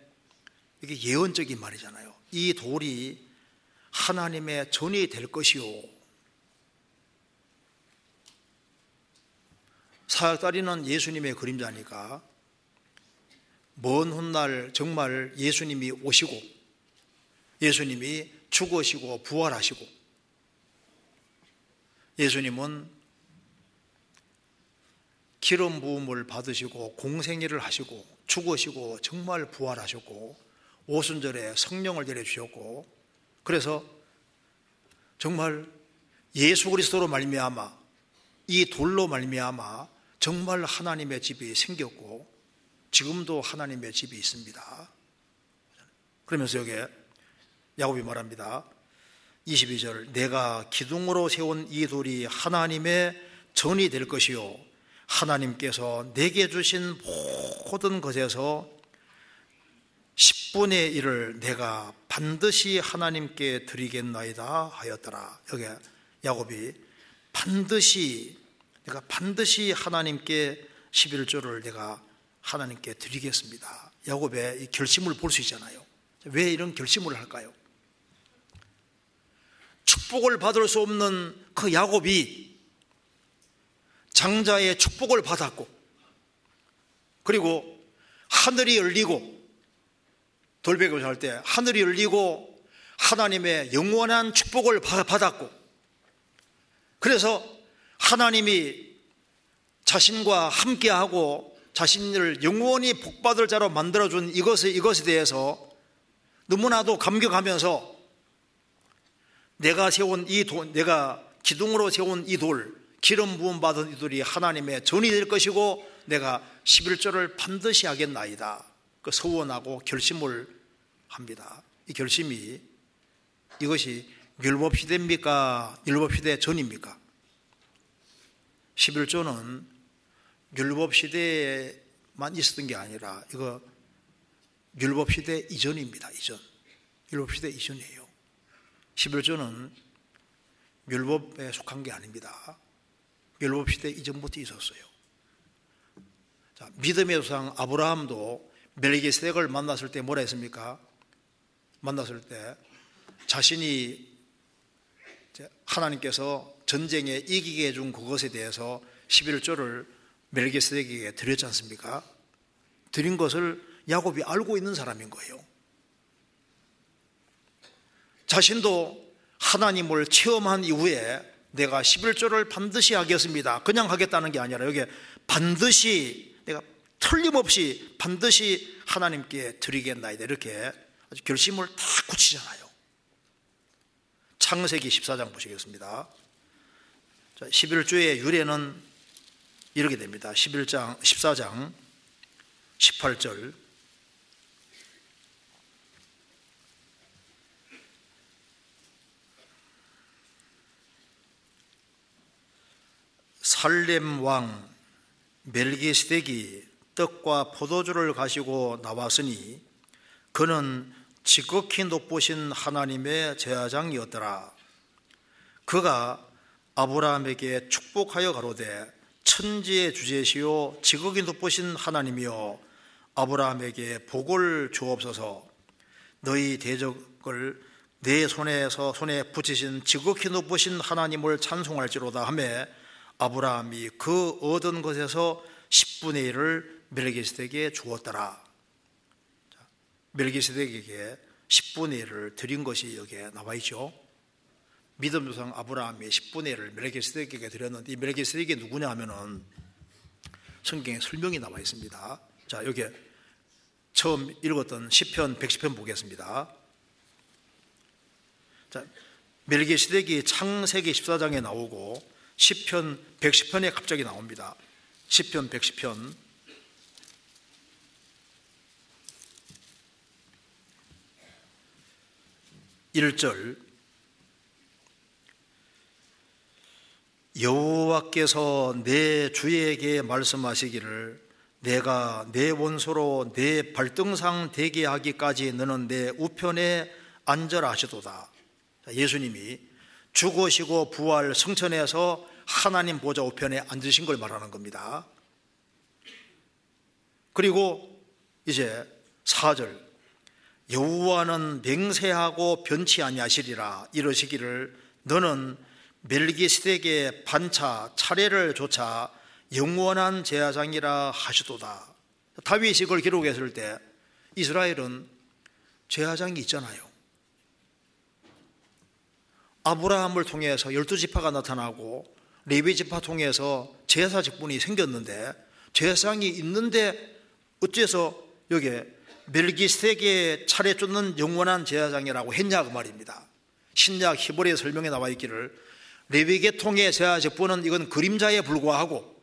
이게 예언적인 말이잖아요. 이 돌이 하나님의 전이 될 것이요. 사역다리는 예수님의 그림자니까 먼 훗날 정말 예수님이 오시고 예수님이 죽으시고 부활하시고 예수님은 기름 부음을 받으시고 공생애를 하시고 죽으시고 정말 부활하셨고 오순절에 성령을 내려주셨고 그래서 정말 예수 그리스도로 말미암아 이 돌로 말미암아 정말 하나님의 집이 생겼고 지금도 하나님의 집이 있습니다. 그러면서 여기에 야곱이 말합니다. 22절 내가 기둥으로 세운 이 돌이 하나님의 전이 될 것이요 하나님께서 내게 주신 모든 것에서 10분의 1을 내가 반드시 하나님께 드리겠나이다 하였더라. 여기 야곱이 반드시 내가 반드시 하나님께 11조를 내가 하나님께 드리겠습니다. 야곱의 이 결심을 볼 수 있잖아요. 왜 이런 결심을 할까요? 축복을 받을 수 없는 그 야곱이 장자의 축복을 받았고 그리고 하늘이 열리고 돌베개를 할 때 하늘이 열리고 하나님의 영원한 축복을 받았고 그래서 하나님이 자신과 함께하고 자신을 영원히 복받을 자로 만들어준 이것에, 이것에 대해서 너무나도 감격하면서 내가 세운 이 돌, 내가 기둥으로 세운 이 돌, 기름 부음 받은 이 돌이 하나님의 전이 될 것이고 내가 11조를 반드시 하겠나이다. 그 서원하고 결심을 합니다. 이 결심이 이것이 율법 시대입니까? 율법 시대 전입니까? 11조는 율법 시대에만 있었던 게 아니라 이거 율법 시대 이전입니다. 이전. 율법 시대 이전이에요. 11조는 율법에 속한 게 아닙니다. 율법 시대 이전부터 있었어요. 자, 믿음의 조상 아브라함도 멜기세덱을 만났을 때 뭐라 했습니까? 만났을 때 자신이 하나님께서 전쟁에 이기게 해준 그것에 대해서 11조를 멜기세덱에게 드렸지 않습니까? 드린 것을 야곱이 알고 있는 사람인 거예요. 자신도 하나님을 체험한 이후에 내가 11조를 반드시 하겠습니다. 그냥 하겠다는 게 아니라 여기 반드시 내가 틀림없이 반드시 하나님께 드리겠나이다. 이렇게 아주 결심을 다 굳히잖아요. 창세기 14장 보시겠습니다. 11주의 유래는 이렇게 됩니다. 11장, 14장, 18절. 살렘 왕 멜기스덱이 떡과 포도주를 가지고 나왔으니 그는 지극히 높으신 하나님의 제사장이었더라. 그가 아브라함에게 축복하여 가로되 천지의 주제시요 지극히 높으신 하나님이여 아브라함에게 복을 주옵소서 너희 대적을 내 손에서 손에 붙이신 지극히 높으신 하나님을 찬송할지로다 하매 아브라함이 그 얻은 것에서 10분의 1을 멜기스덱에 주었더라. 멜기스덱에게 10분의 1을 드린 것이 여기에 나와 있죠. 믿음 조상 아브라함이 10분의 1을 멜기스덱에게 드렸는데 이 멜기스덱이 누구냐 하면은 성경에 설명이 나와 있습니다. 자, 여기 처음 읽었던 10편 110편 보겠습니다. 자, 멜기스덱이 창세기 14장에 나오고 10편 110편에 갑자기 나옵니다. 10편 110편 1절 여호와께서 내 주에게 말씀하시기를 내가 내 원소로 내 발등상 되게 하기까지 너는 내 우편에 앉으라 하시도다. 예수님이 죽으시고 부활 성천에서 하나님 보좌 우편에 앉으신 걸 말하는 겁니다. 그리고 이제 4절 여호와는 맹세하고 변치 아니하시리라 이러시기를 너는 멜기스덱의 반차 차례를 조차 영원한 제사장이라 하시도다. 다윗이 그걸 기록했을 때 이스라엘은 제사장이 있잖아요. 아브라함을 통해서 열두 지파가 나타나고 레위 지파 통해서 제사 직분이 생겼는데 제사장이 있는데 어째서 여기에 멜기스덱의 차례 쫓는 영원한 제사장이라고 했냐 그 말입니다. 신약 히브리의 설명에 나와 있기를 레위 계통의 제사 직분은 이건 그림자에 불과하고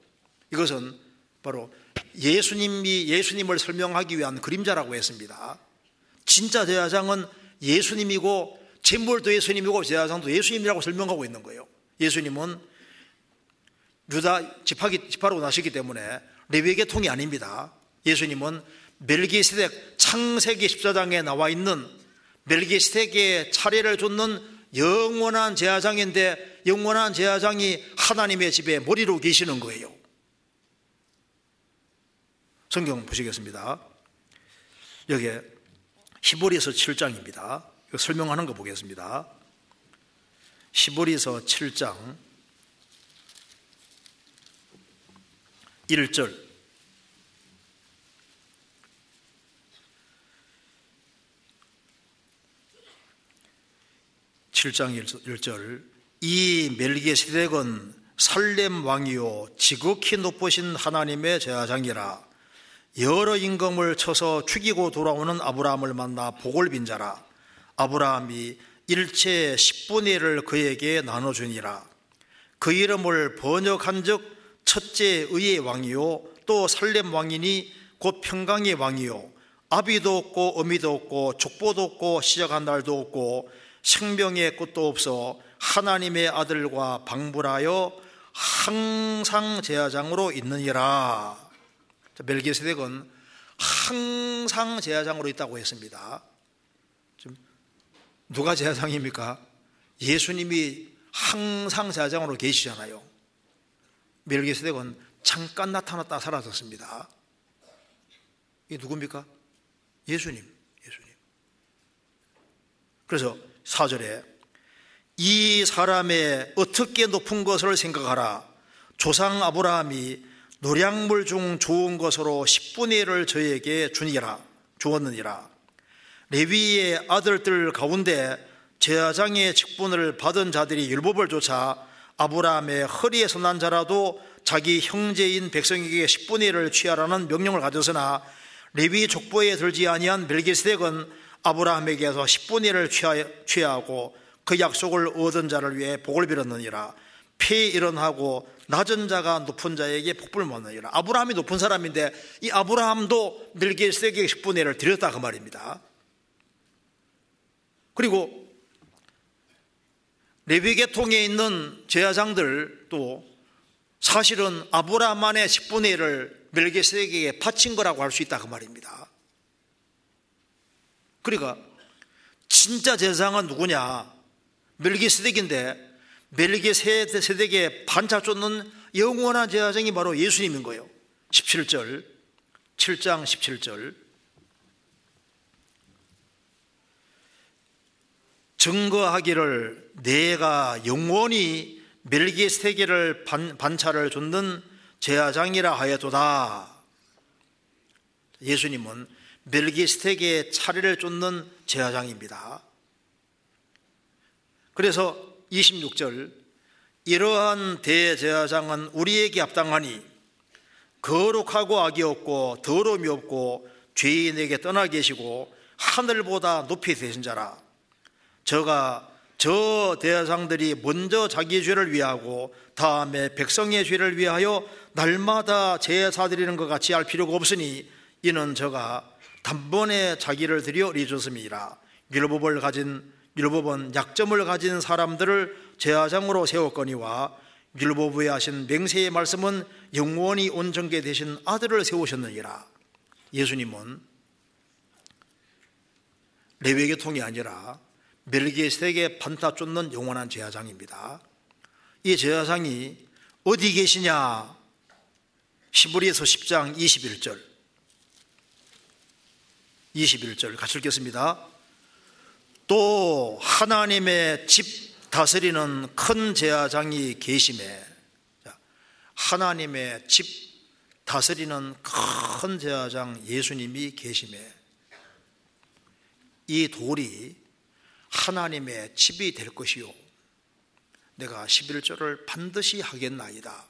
이것은 바로 예수님이 예수님을 설명하기 위한 그림자라고 했습니다. 진짜 제사장은 예수님이고 제물도 예수님이고 제사장도 예수님이라고 설명하고 있는 거예요. 예수님은 유다 지파기, 지파로 나시기 때문에 레위 계 통이 아닙니다. 예수님은 멜기스덱 창세기 14장에 나와 있는 멜기스덱의 차례를 쫓는 영원한 제사장인데 영원한 제사장이 하나님의 집에 머리로 계시는 거예요. 성경 보시겠습니다. 여기에 히브리서 7장입니다. 설명하는 거 보겠습니다. 히브리서 7장 1절. 7장 1절. 이 멜기세덱은 살렘 왕이요 지극히 높으신 하나님의 제사장이라. 여러 임금을 쳐서 죽이고 돌아오는 아브라함을 만나 복을 빈 자라 아브라함이 일체 10분의 1을 그에게 나눠주니라 그 이름을 번역한 즉 첫째 의의 왕이요 또 살렘 왕이니 곧 평강의 왕이요 아비도 없고 어미도 없고 족보도 없고 시작한 날도 없고 생명의 끝도 없어 하나님의 아들과 방불하여 항상 제사장으로 있느니라. 멜기세덱은 항상 제사장으로 있다고 했습니다. 누가 제사장입니까? 예수님이 항상 제사장으로 계시잖아요. 멜기세덱은 잠깐 나타났다 사라졌습니다. 이 누굽니까? 예수님, 예수님. 그래서 4절에 이 사람의 어떻게 높은 것을 생각하라. 조상 아브라함이 노량물 중 좋은 것으로 10분의 1을 저에게 주니라, 주었느니라. 레위의 아들들 가운데 제사장의 직분을 받은 자들이 율법을 쫓아 아브라함의 허리에서 난 자라도 자기 형제인 백성에게 10분의 1을 취하라는 명령을 가졌으나 레위 족보에 들지 아니한 멜기스덱은 아브라함에게서 10분의 1을 취하고 그 약속을 얻은 자를 위해 복을 빌었느니라 폐일원하고 낮은 자가 높은 자에게 복불 못느니라. 아브라함이 높은 사람인데 이 아브라함도 멜기세덱의 10분의 1을 드렸다 그 말입니다. 그리고 레위 계통에 있는 제사장들도 사실은 아브라함만의 10분의 1을 멜기세덱에게 바친 거라고 할 수 있다 그 말입니다. 그러니까 진짜 제사장은 누구냐? 멜기세덱인데 멜기세덱의 반차 쫓는 영원한 제사장이 바로 예수님인 거예요. 17절, 7장 17절. 증거하기를 내가 영원히 멜기세덱을 반차를 쫓는 제사장이라 하여도다. 예수님은 멜기스텍의 차례를 쫓는 제사장입니다. 그래서 26절 이러한 대제사장은 우리에게 합당하니 거룩하고 악이 없고 더러움이 없고 죄인에게 떠나 계시고 하늘보다 높이 되신 자라 저가 저 대사장들이 먼저 자기 죄를 위하고 다음에 백성의 죄를 위하여 날마다 제사 드리는 것 같이 할 필요가 없으니 이는 저가 단번에 자기를 들여 리줬음이라. 율법을 가진 율법은 약점을 가진 사람들을 제사장으로 세웠거니와 율법에 하신 맹세의 말씀은 영원히 온전게 되신 아들을 세우셨느니라. 예수님은 레위계 통이 아니라 멜기세덱의 판타 쫓는 영원한 제사장입니다. 이 제사장이 어디 계시냐? 시브리에서 10장 21절 21절 같이 읽겠습니다. 또 하나님의 집 다스리는 큰 제사장이 계심에 하나님의 집 다스리는 큰 제사장 예수님이 계심에 이 돌이 하나님의 집이 될 것이요 내가 11절을 반드시 하겠나이다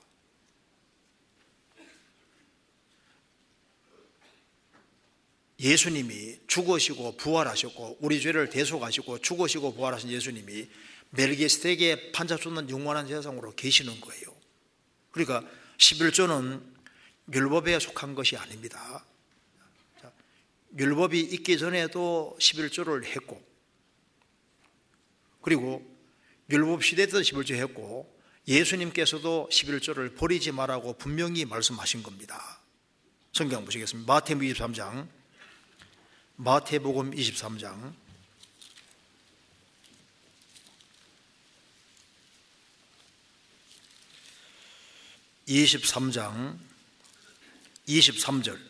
예수님이 죽으시고 부활하셨고 우리 죄를 대속하시고 죽으시고 부활하신 예수님이 멜기스덱의 판자 쫓는 영원한 세상으로 계시는 거예요. 그러니까 11조는 율법에 속한 것이 아닙니다. 율법이 있기 전에도 11조를 했고 그리고 율법 시대 때도 11조 했고 예수님께서도 11조를 버리지 말라고 분명히 말씀하신 겁니다. 성경 보시겠습니다. 마태복음 23장 마태복음 23장 23장 23절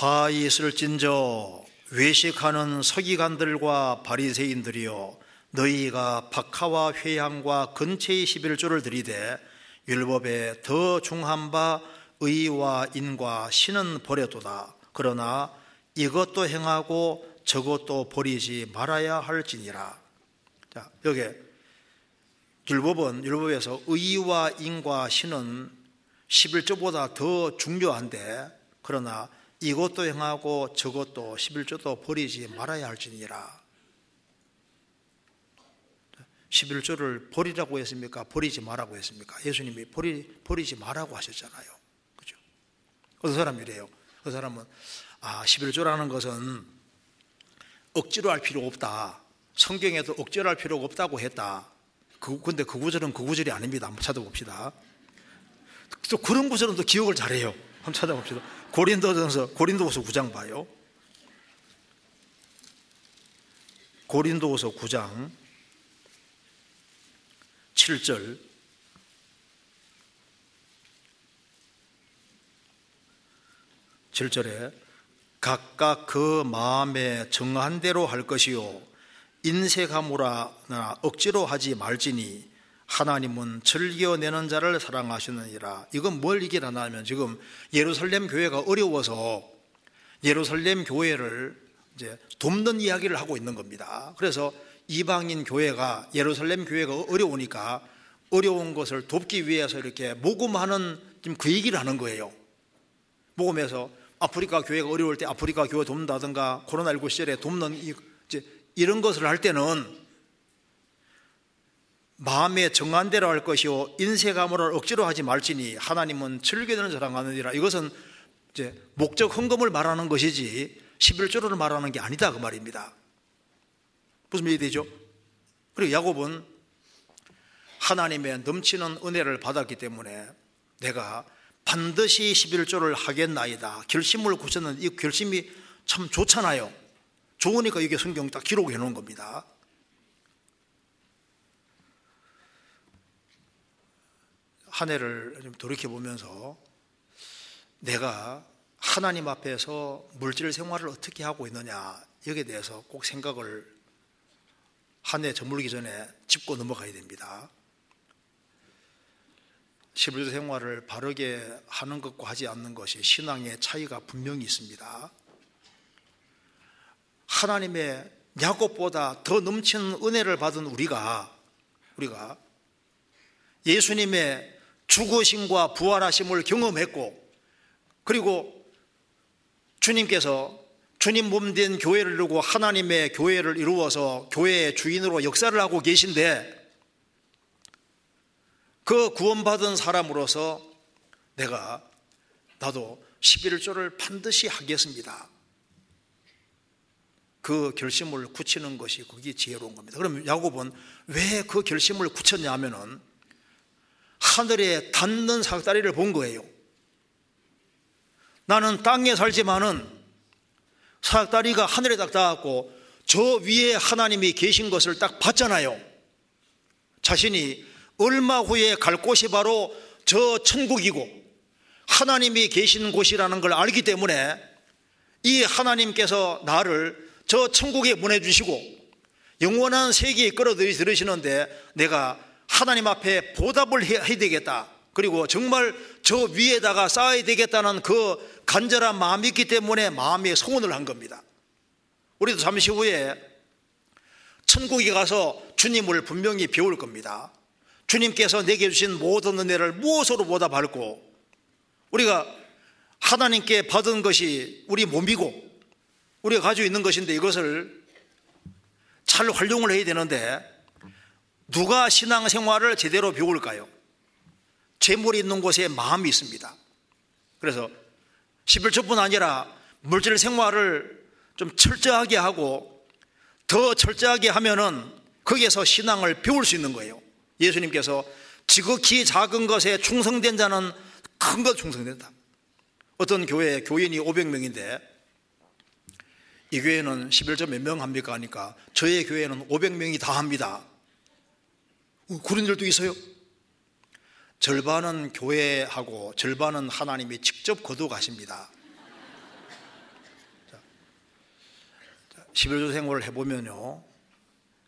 화 있을진저 외식하는 서기관들과 바리새인들이여 너희가 박하와 회향과 근체의 11조를 들이되 율법에 더 중한 바 의와 인과 신은 버려도다. 그러나 이것도 행하고 저것도 버리지 말아야 할지니라. 자, 여기 율법은 율법에서 의와 인과 신은 11조보다 더 중요한데 그러나 이것도 행하고 저것도 11조도 버리지 말아야 할지니라. 11조를 버리라고 했습니까? 버리지 말라고 했습니까? 예수님이 버리, 버리지 말라고 하셨잖아요. 그죠? 어떤 사람이 래요 그 사람은, 아, 11조라는 것은 억지로 할 필요 없다. 성경에도 억지로 할 필요가 없다고 했다. 그, 근데 그 구절은 그 구절이 아닙니다. 한번 찾아봅시다. 또 그런 구절은 또 기억을 잘해요. 한번 찾아봅시다. 고린도전서, 고린도후서 9장 봐요. 고린도후서 9장 7절 칠절에 각각 그 마음에 정한 대로 할 것이요 인색하무라 억지로 하지 말지니 하나님은 즐겨내는 자를 사랑하시느니라 이건 뭘 얘기하냐면 지금 예루살렘 교회가 어려워서 예루살렘 교회를 이제 돕는 이야기를 하고 있는 겁니다 그래서 이방인 교회가 예루살렘 교회가 어려우니까 어려운 것을 돕기 위해서 이렇게 모금하는 지금 그 얘기를 하는 거예요. 모금해서 아프리카 교회가 어려울 때 아프리카 교회 돕는다든가 코로나19 시절에 돕는 이, 이제 이런 것을 할 때는 마음에 정한 대로 할 것이요 인쇄감을 억지로 하지 말지니 하나님은 즐기는 사랑하느니라. 이것은 이제 목적 헌금을 말하는 것이지 11조를 말하는 게 아니다 그 말입니다. 무슨 말이 되죠? 그리고 야곱은 하나님의 넘치는 은혜를 받았기 때문에 내가 반드시 11조를 하겠나이다. 결심을 굳혔는 이 결심이 참 좋잖아요. 좋으니까 이게 성경 딱 기록해 놓은 겁니다 한 해를 좀 돌이켜 보면서 내가 하나님 앞에서 물질 생활을 어떻게 하고 있느냐 여기에 대해서 꼭 생각을 한 해 저물기 전에 짚고 넘어가야 됩니다. 11조 생활을 바르게 하는 것과 하지 않는 것이 신앙의 차이가 분명히 있습니다. 하나님의 야곱보다 더 넘치는 은혜를 받은 우리가 우리가 예수님의 죽으심과 부활하심을 경험했고 그리고 주님께서 주님 몸된 교회를 이루고 하나님의 교회를 이루어서 교회의 주인으로 역사를 하고 계신데 그 구원받은 사람으로서 내가 나도 11조를 반드시 하겠습니다. 그 결심을 굳히는 것이 그게 지혜로운 겁니다. 그럼 야곱은 왜 그 결심을 굳혔냐 하면은 하늘에 닿는 사다리를 본 거예요. 나는 땅에 살지만은 사다리가 하늘에 딱 닿았고 저 위에 하나님이 계신 것을 딱 봤잖아요. 자신이 얼마 후에 갈 곳이 바로 저 천국이고 하나님이 계신 곳이라는 걸 알기 때문에 이 하나님께서 나를 저 천국에 보내주시고 영원한 세계에 끌어들이시는데 내가 하나님 앞에 보답을 해야 되겠다. 그리고 정말 저 위에다가 쌓아야 되겠다는 그 간절한 마음이 있기 때문에 마음의 소원을 한 겁니다. 우리도 잠시 후에 천국에 가서 주님을 분명히 배울 겁니다. 주님께서 내게 주신 모든 은혜를 무엇으로 보답할고 우리가 하나님께 받은 것이 우리 몸이고 우리가 가지고 있는 것인데 이것을 잘 활용을 해야 되는데 누가 신앙생활을 제대로 배울까요? 재물이 있는 곳에 마음이 있습니다. 그래서 11조뿐 아니라 물질 생활을 좀 철저하게 하고 더 철저하게 하면은 거기에서 신앙을 배울 수 있는 거예요. 예수님께서 지극히 작은 것에 충성된 자는 큰 것 충성된다. 어떤 교회 교인이 500명인데 이 교회는 11조 몇명 합니까 하니까 저의 교회는 500명이 다 합니다. 어, 그런 일도 있어요. 절반은 교회하고 절반은 하나님이 직접 거둬가십니다. 11조 생활을 해보면요.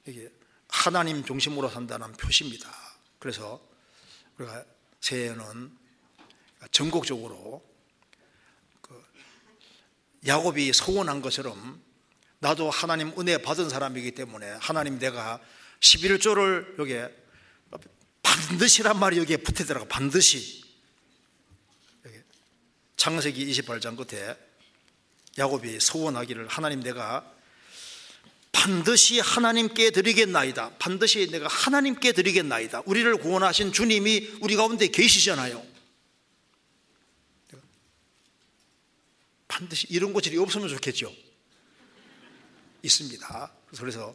이게 하나님 중심으로 산다는 표시입니다. 그래서 우리가 새해에는 전국적으로 그 야곱이 소원한 것처럼 나도 하나님 은혜 받은 사람이기 때문에 하나님 내가 11조를 여기에 반드시란 말이 여기에 붙어있더라고 반드시. 창세기 28장 끝에 야곱이 소원하기를 하나님 내가 반드시 하나님께 드리겠나이다. 반드시 내가 하나님께 드리겠나이다. 우리를 구원하신 주님이 우리 가운데 계시잖아요. 반드시 이런 고질이 없으면 좋겠죠? 있습니다. 그래서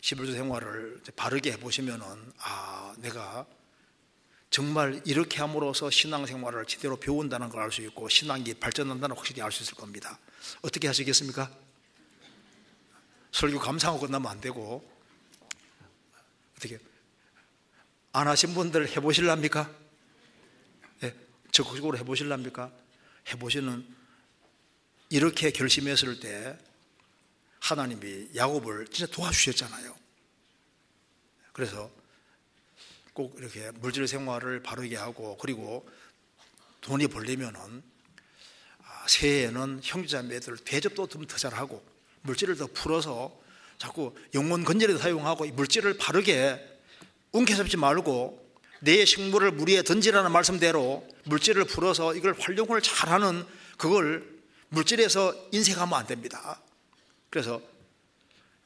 11조 생활을 바르게 해보시면은, 아, 내가 정말 이렇게 함으로써 신앙생활을 제대로 배운다는 걸 알 수 있고, 신앙이 발전한다는 걸 확실히 알 수 있을 겁니다. 어떻게 하시겠습니까? 설교 감상하고 끝나면 안 되고, 어떻게, 안 하신 분들 해보실랍니까? 네, 적극적으로 해보실랍니까? 해보시는, 이렇게 결심했을 때, 하나님이 야곱을 진짜 도와주셨잖아요. 그래서 꼭 이렇게 물질 생활을 바르게 하고 그리고 돈이 벌리면은 아, 새해에는 형제자매들 대접도 좀 더 잘하고 물질을 더 풀어서 자꾸 영혼 건전에 사용하고 물질을 바르게 웅켜잡지 말고 내 식물을 물 위에 던지라는 말씀대로 물질을 풀어서 이걸 활용을 잘하는 그걸 물질에서 인색하면 안 됩니다. 그래서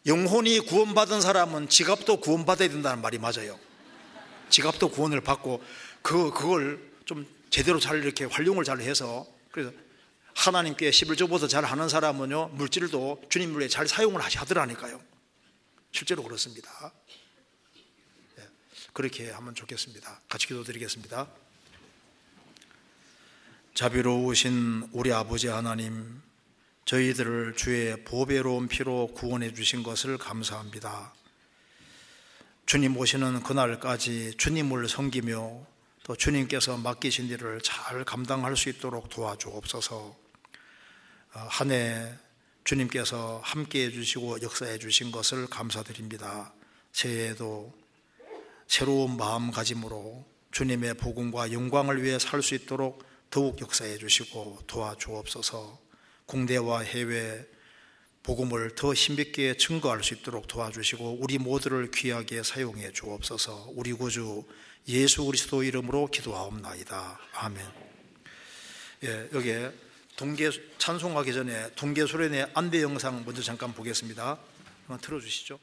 영혼이 구원받은 사람은 지갑도 구원받아야 된다는 말이 맞아요. 지갑도 구원을 받고 그 그걸 좀 제대로 잘 이렇게 활용을 잘 해서 그래서 하나님께 11조보다 잘 하는 사람은요 물질도 주님 물에 잘 사용을 하더라니까요. 실제로 그렇습니다. 네, 그렇게 하면 좋겠습니다. 같이 기도드리겠습니다. 자비로우신 우리 아버지 하나님, 저희들을 주의 보배로운 피로 구원해 주신 것을 감사합니다. 주님 오시는 그날까지 주님을 섬기며 또 주님께서 맡기신 일을 잘 감당할 수 있도록 도와주옵소서. 어, 한해 주님께서 함께 해주시고 역사해 주신 것을 감사드립니다. 새해에도 새로운 마음가짐으로 주님의 복음과 영광을 위해 살 수 있도록 더욱 역사해 주시고 도와주옵소서. 국내와 해외 복음을 더 힘있게 증거할 수 있도록 도와주시고 우리 모두를 귀하게 사용해 주옵소서. 우리 구주 예수 그리스도 이름으로 기도하옵나이다. 아멘. 예, 여기에 동계 찬송하기 전에 동계 수련의 안배 영상 먼저 잠깐 보겠습니다. 한번 틀어 주시죠.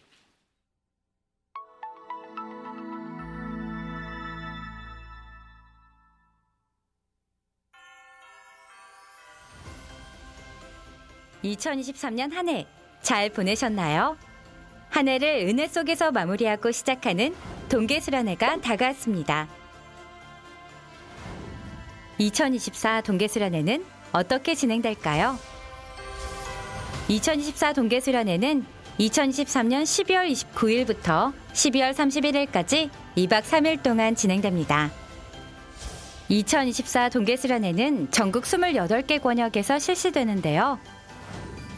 (2023년) 한 해 잘 보내셨나요? 한 해를 은혜 속에서 마무리하고 시작하는 동계 수련회가 다가왔습니다. 2024 동계 수련회는 어떻게 진행될까요? 2024 동계수련회는 2023년 12월 29일부터 12월 31일까지 2박 3일 동안 진행됩니다. 2024 동계수련회는 전국 28개 권역에서 실시되는데요.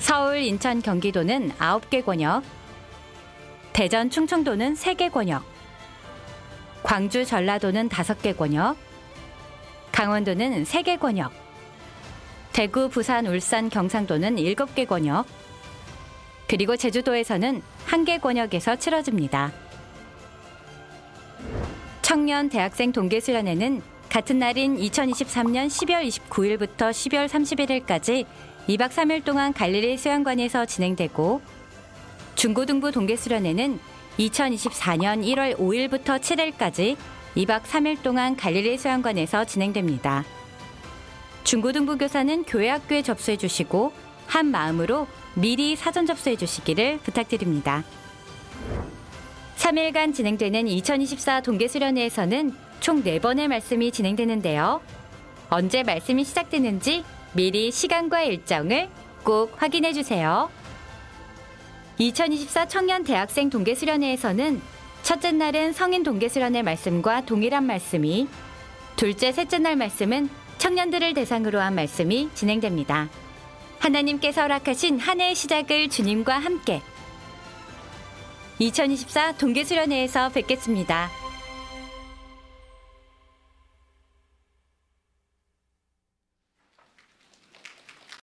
서울, 인천, 경기도는 9개 권역, 대전, 충청도는 3개 권역, 광주, 전라도는 5개 권역, 강원도는 3개 권역, 대구, 부산, 울산, 경상도는 7개 권역, 그리고 제주도에서는 한개 권역에서 치러집니다. 청년 대학생 동계 수련회는 같은 날인 2023년 12월 29일부터 12월 31일까지 2박 3일 동안 갈릴리 수양관에서 진행되고 중고등부 동계수련회는 2024년 1월 5일부터 7일까지 2박 3일 동안 갈릴리 수양관에서 진행됩니다. 중고등부 교사는 교회 학교에 접수해 주시고 한 마음으로 미리 사전 접수해 주시기를 부탁드립니다. 3일간 진행되는 2024 동계수련회에서는 총 4번의 말씀이 진행되는데요. 언제 말씀이 시작되는지 미리 시간과 일정을 꼭 확인해 주세요. 2024 청년 대학생 동계 수련회에서는 첫째 날은 성인 동계 수련회 말씀과 동일한 말씀이, 둘째, 셋째 날 말씀은 청년들을 대상으로 한 말씀이 진행됩니다. 하나님께서 허락하신 한 해의 시작을 주님과 함께 2024 동계 수련회에서 뵙겠습니다.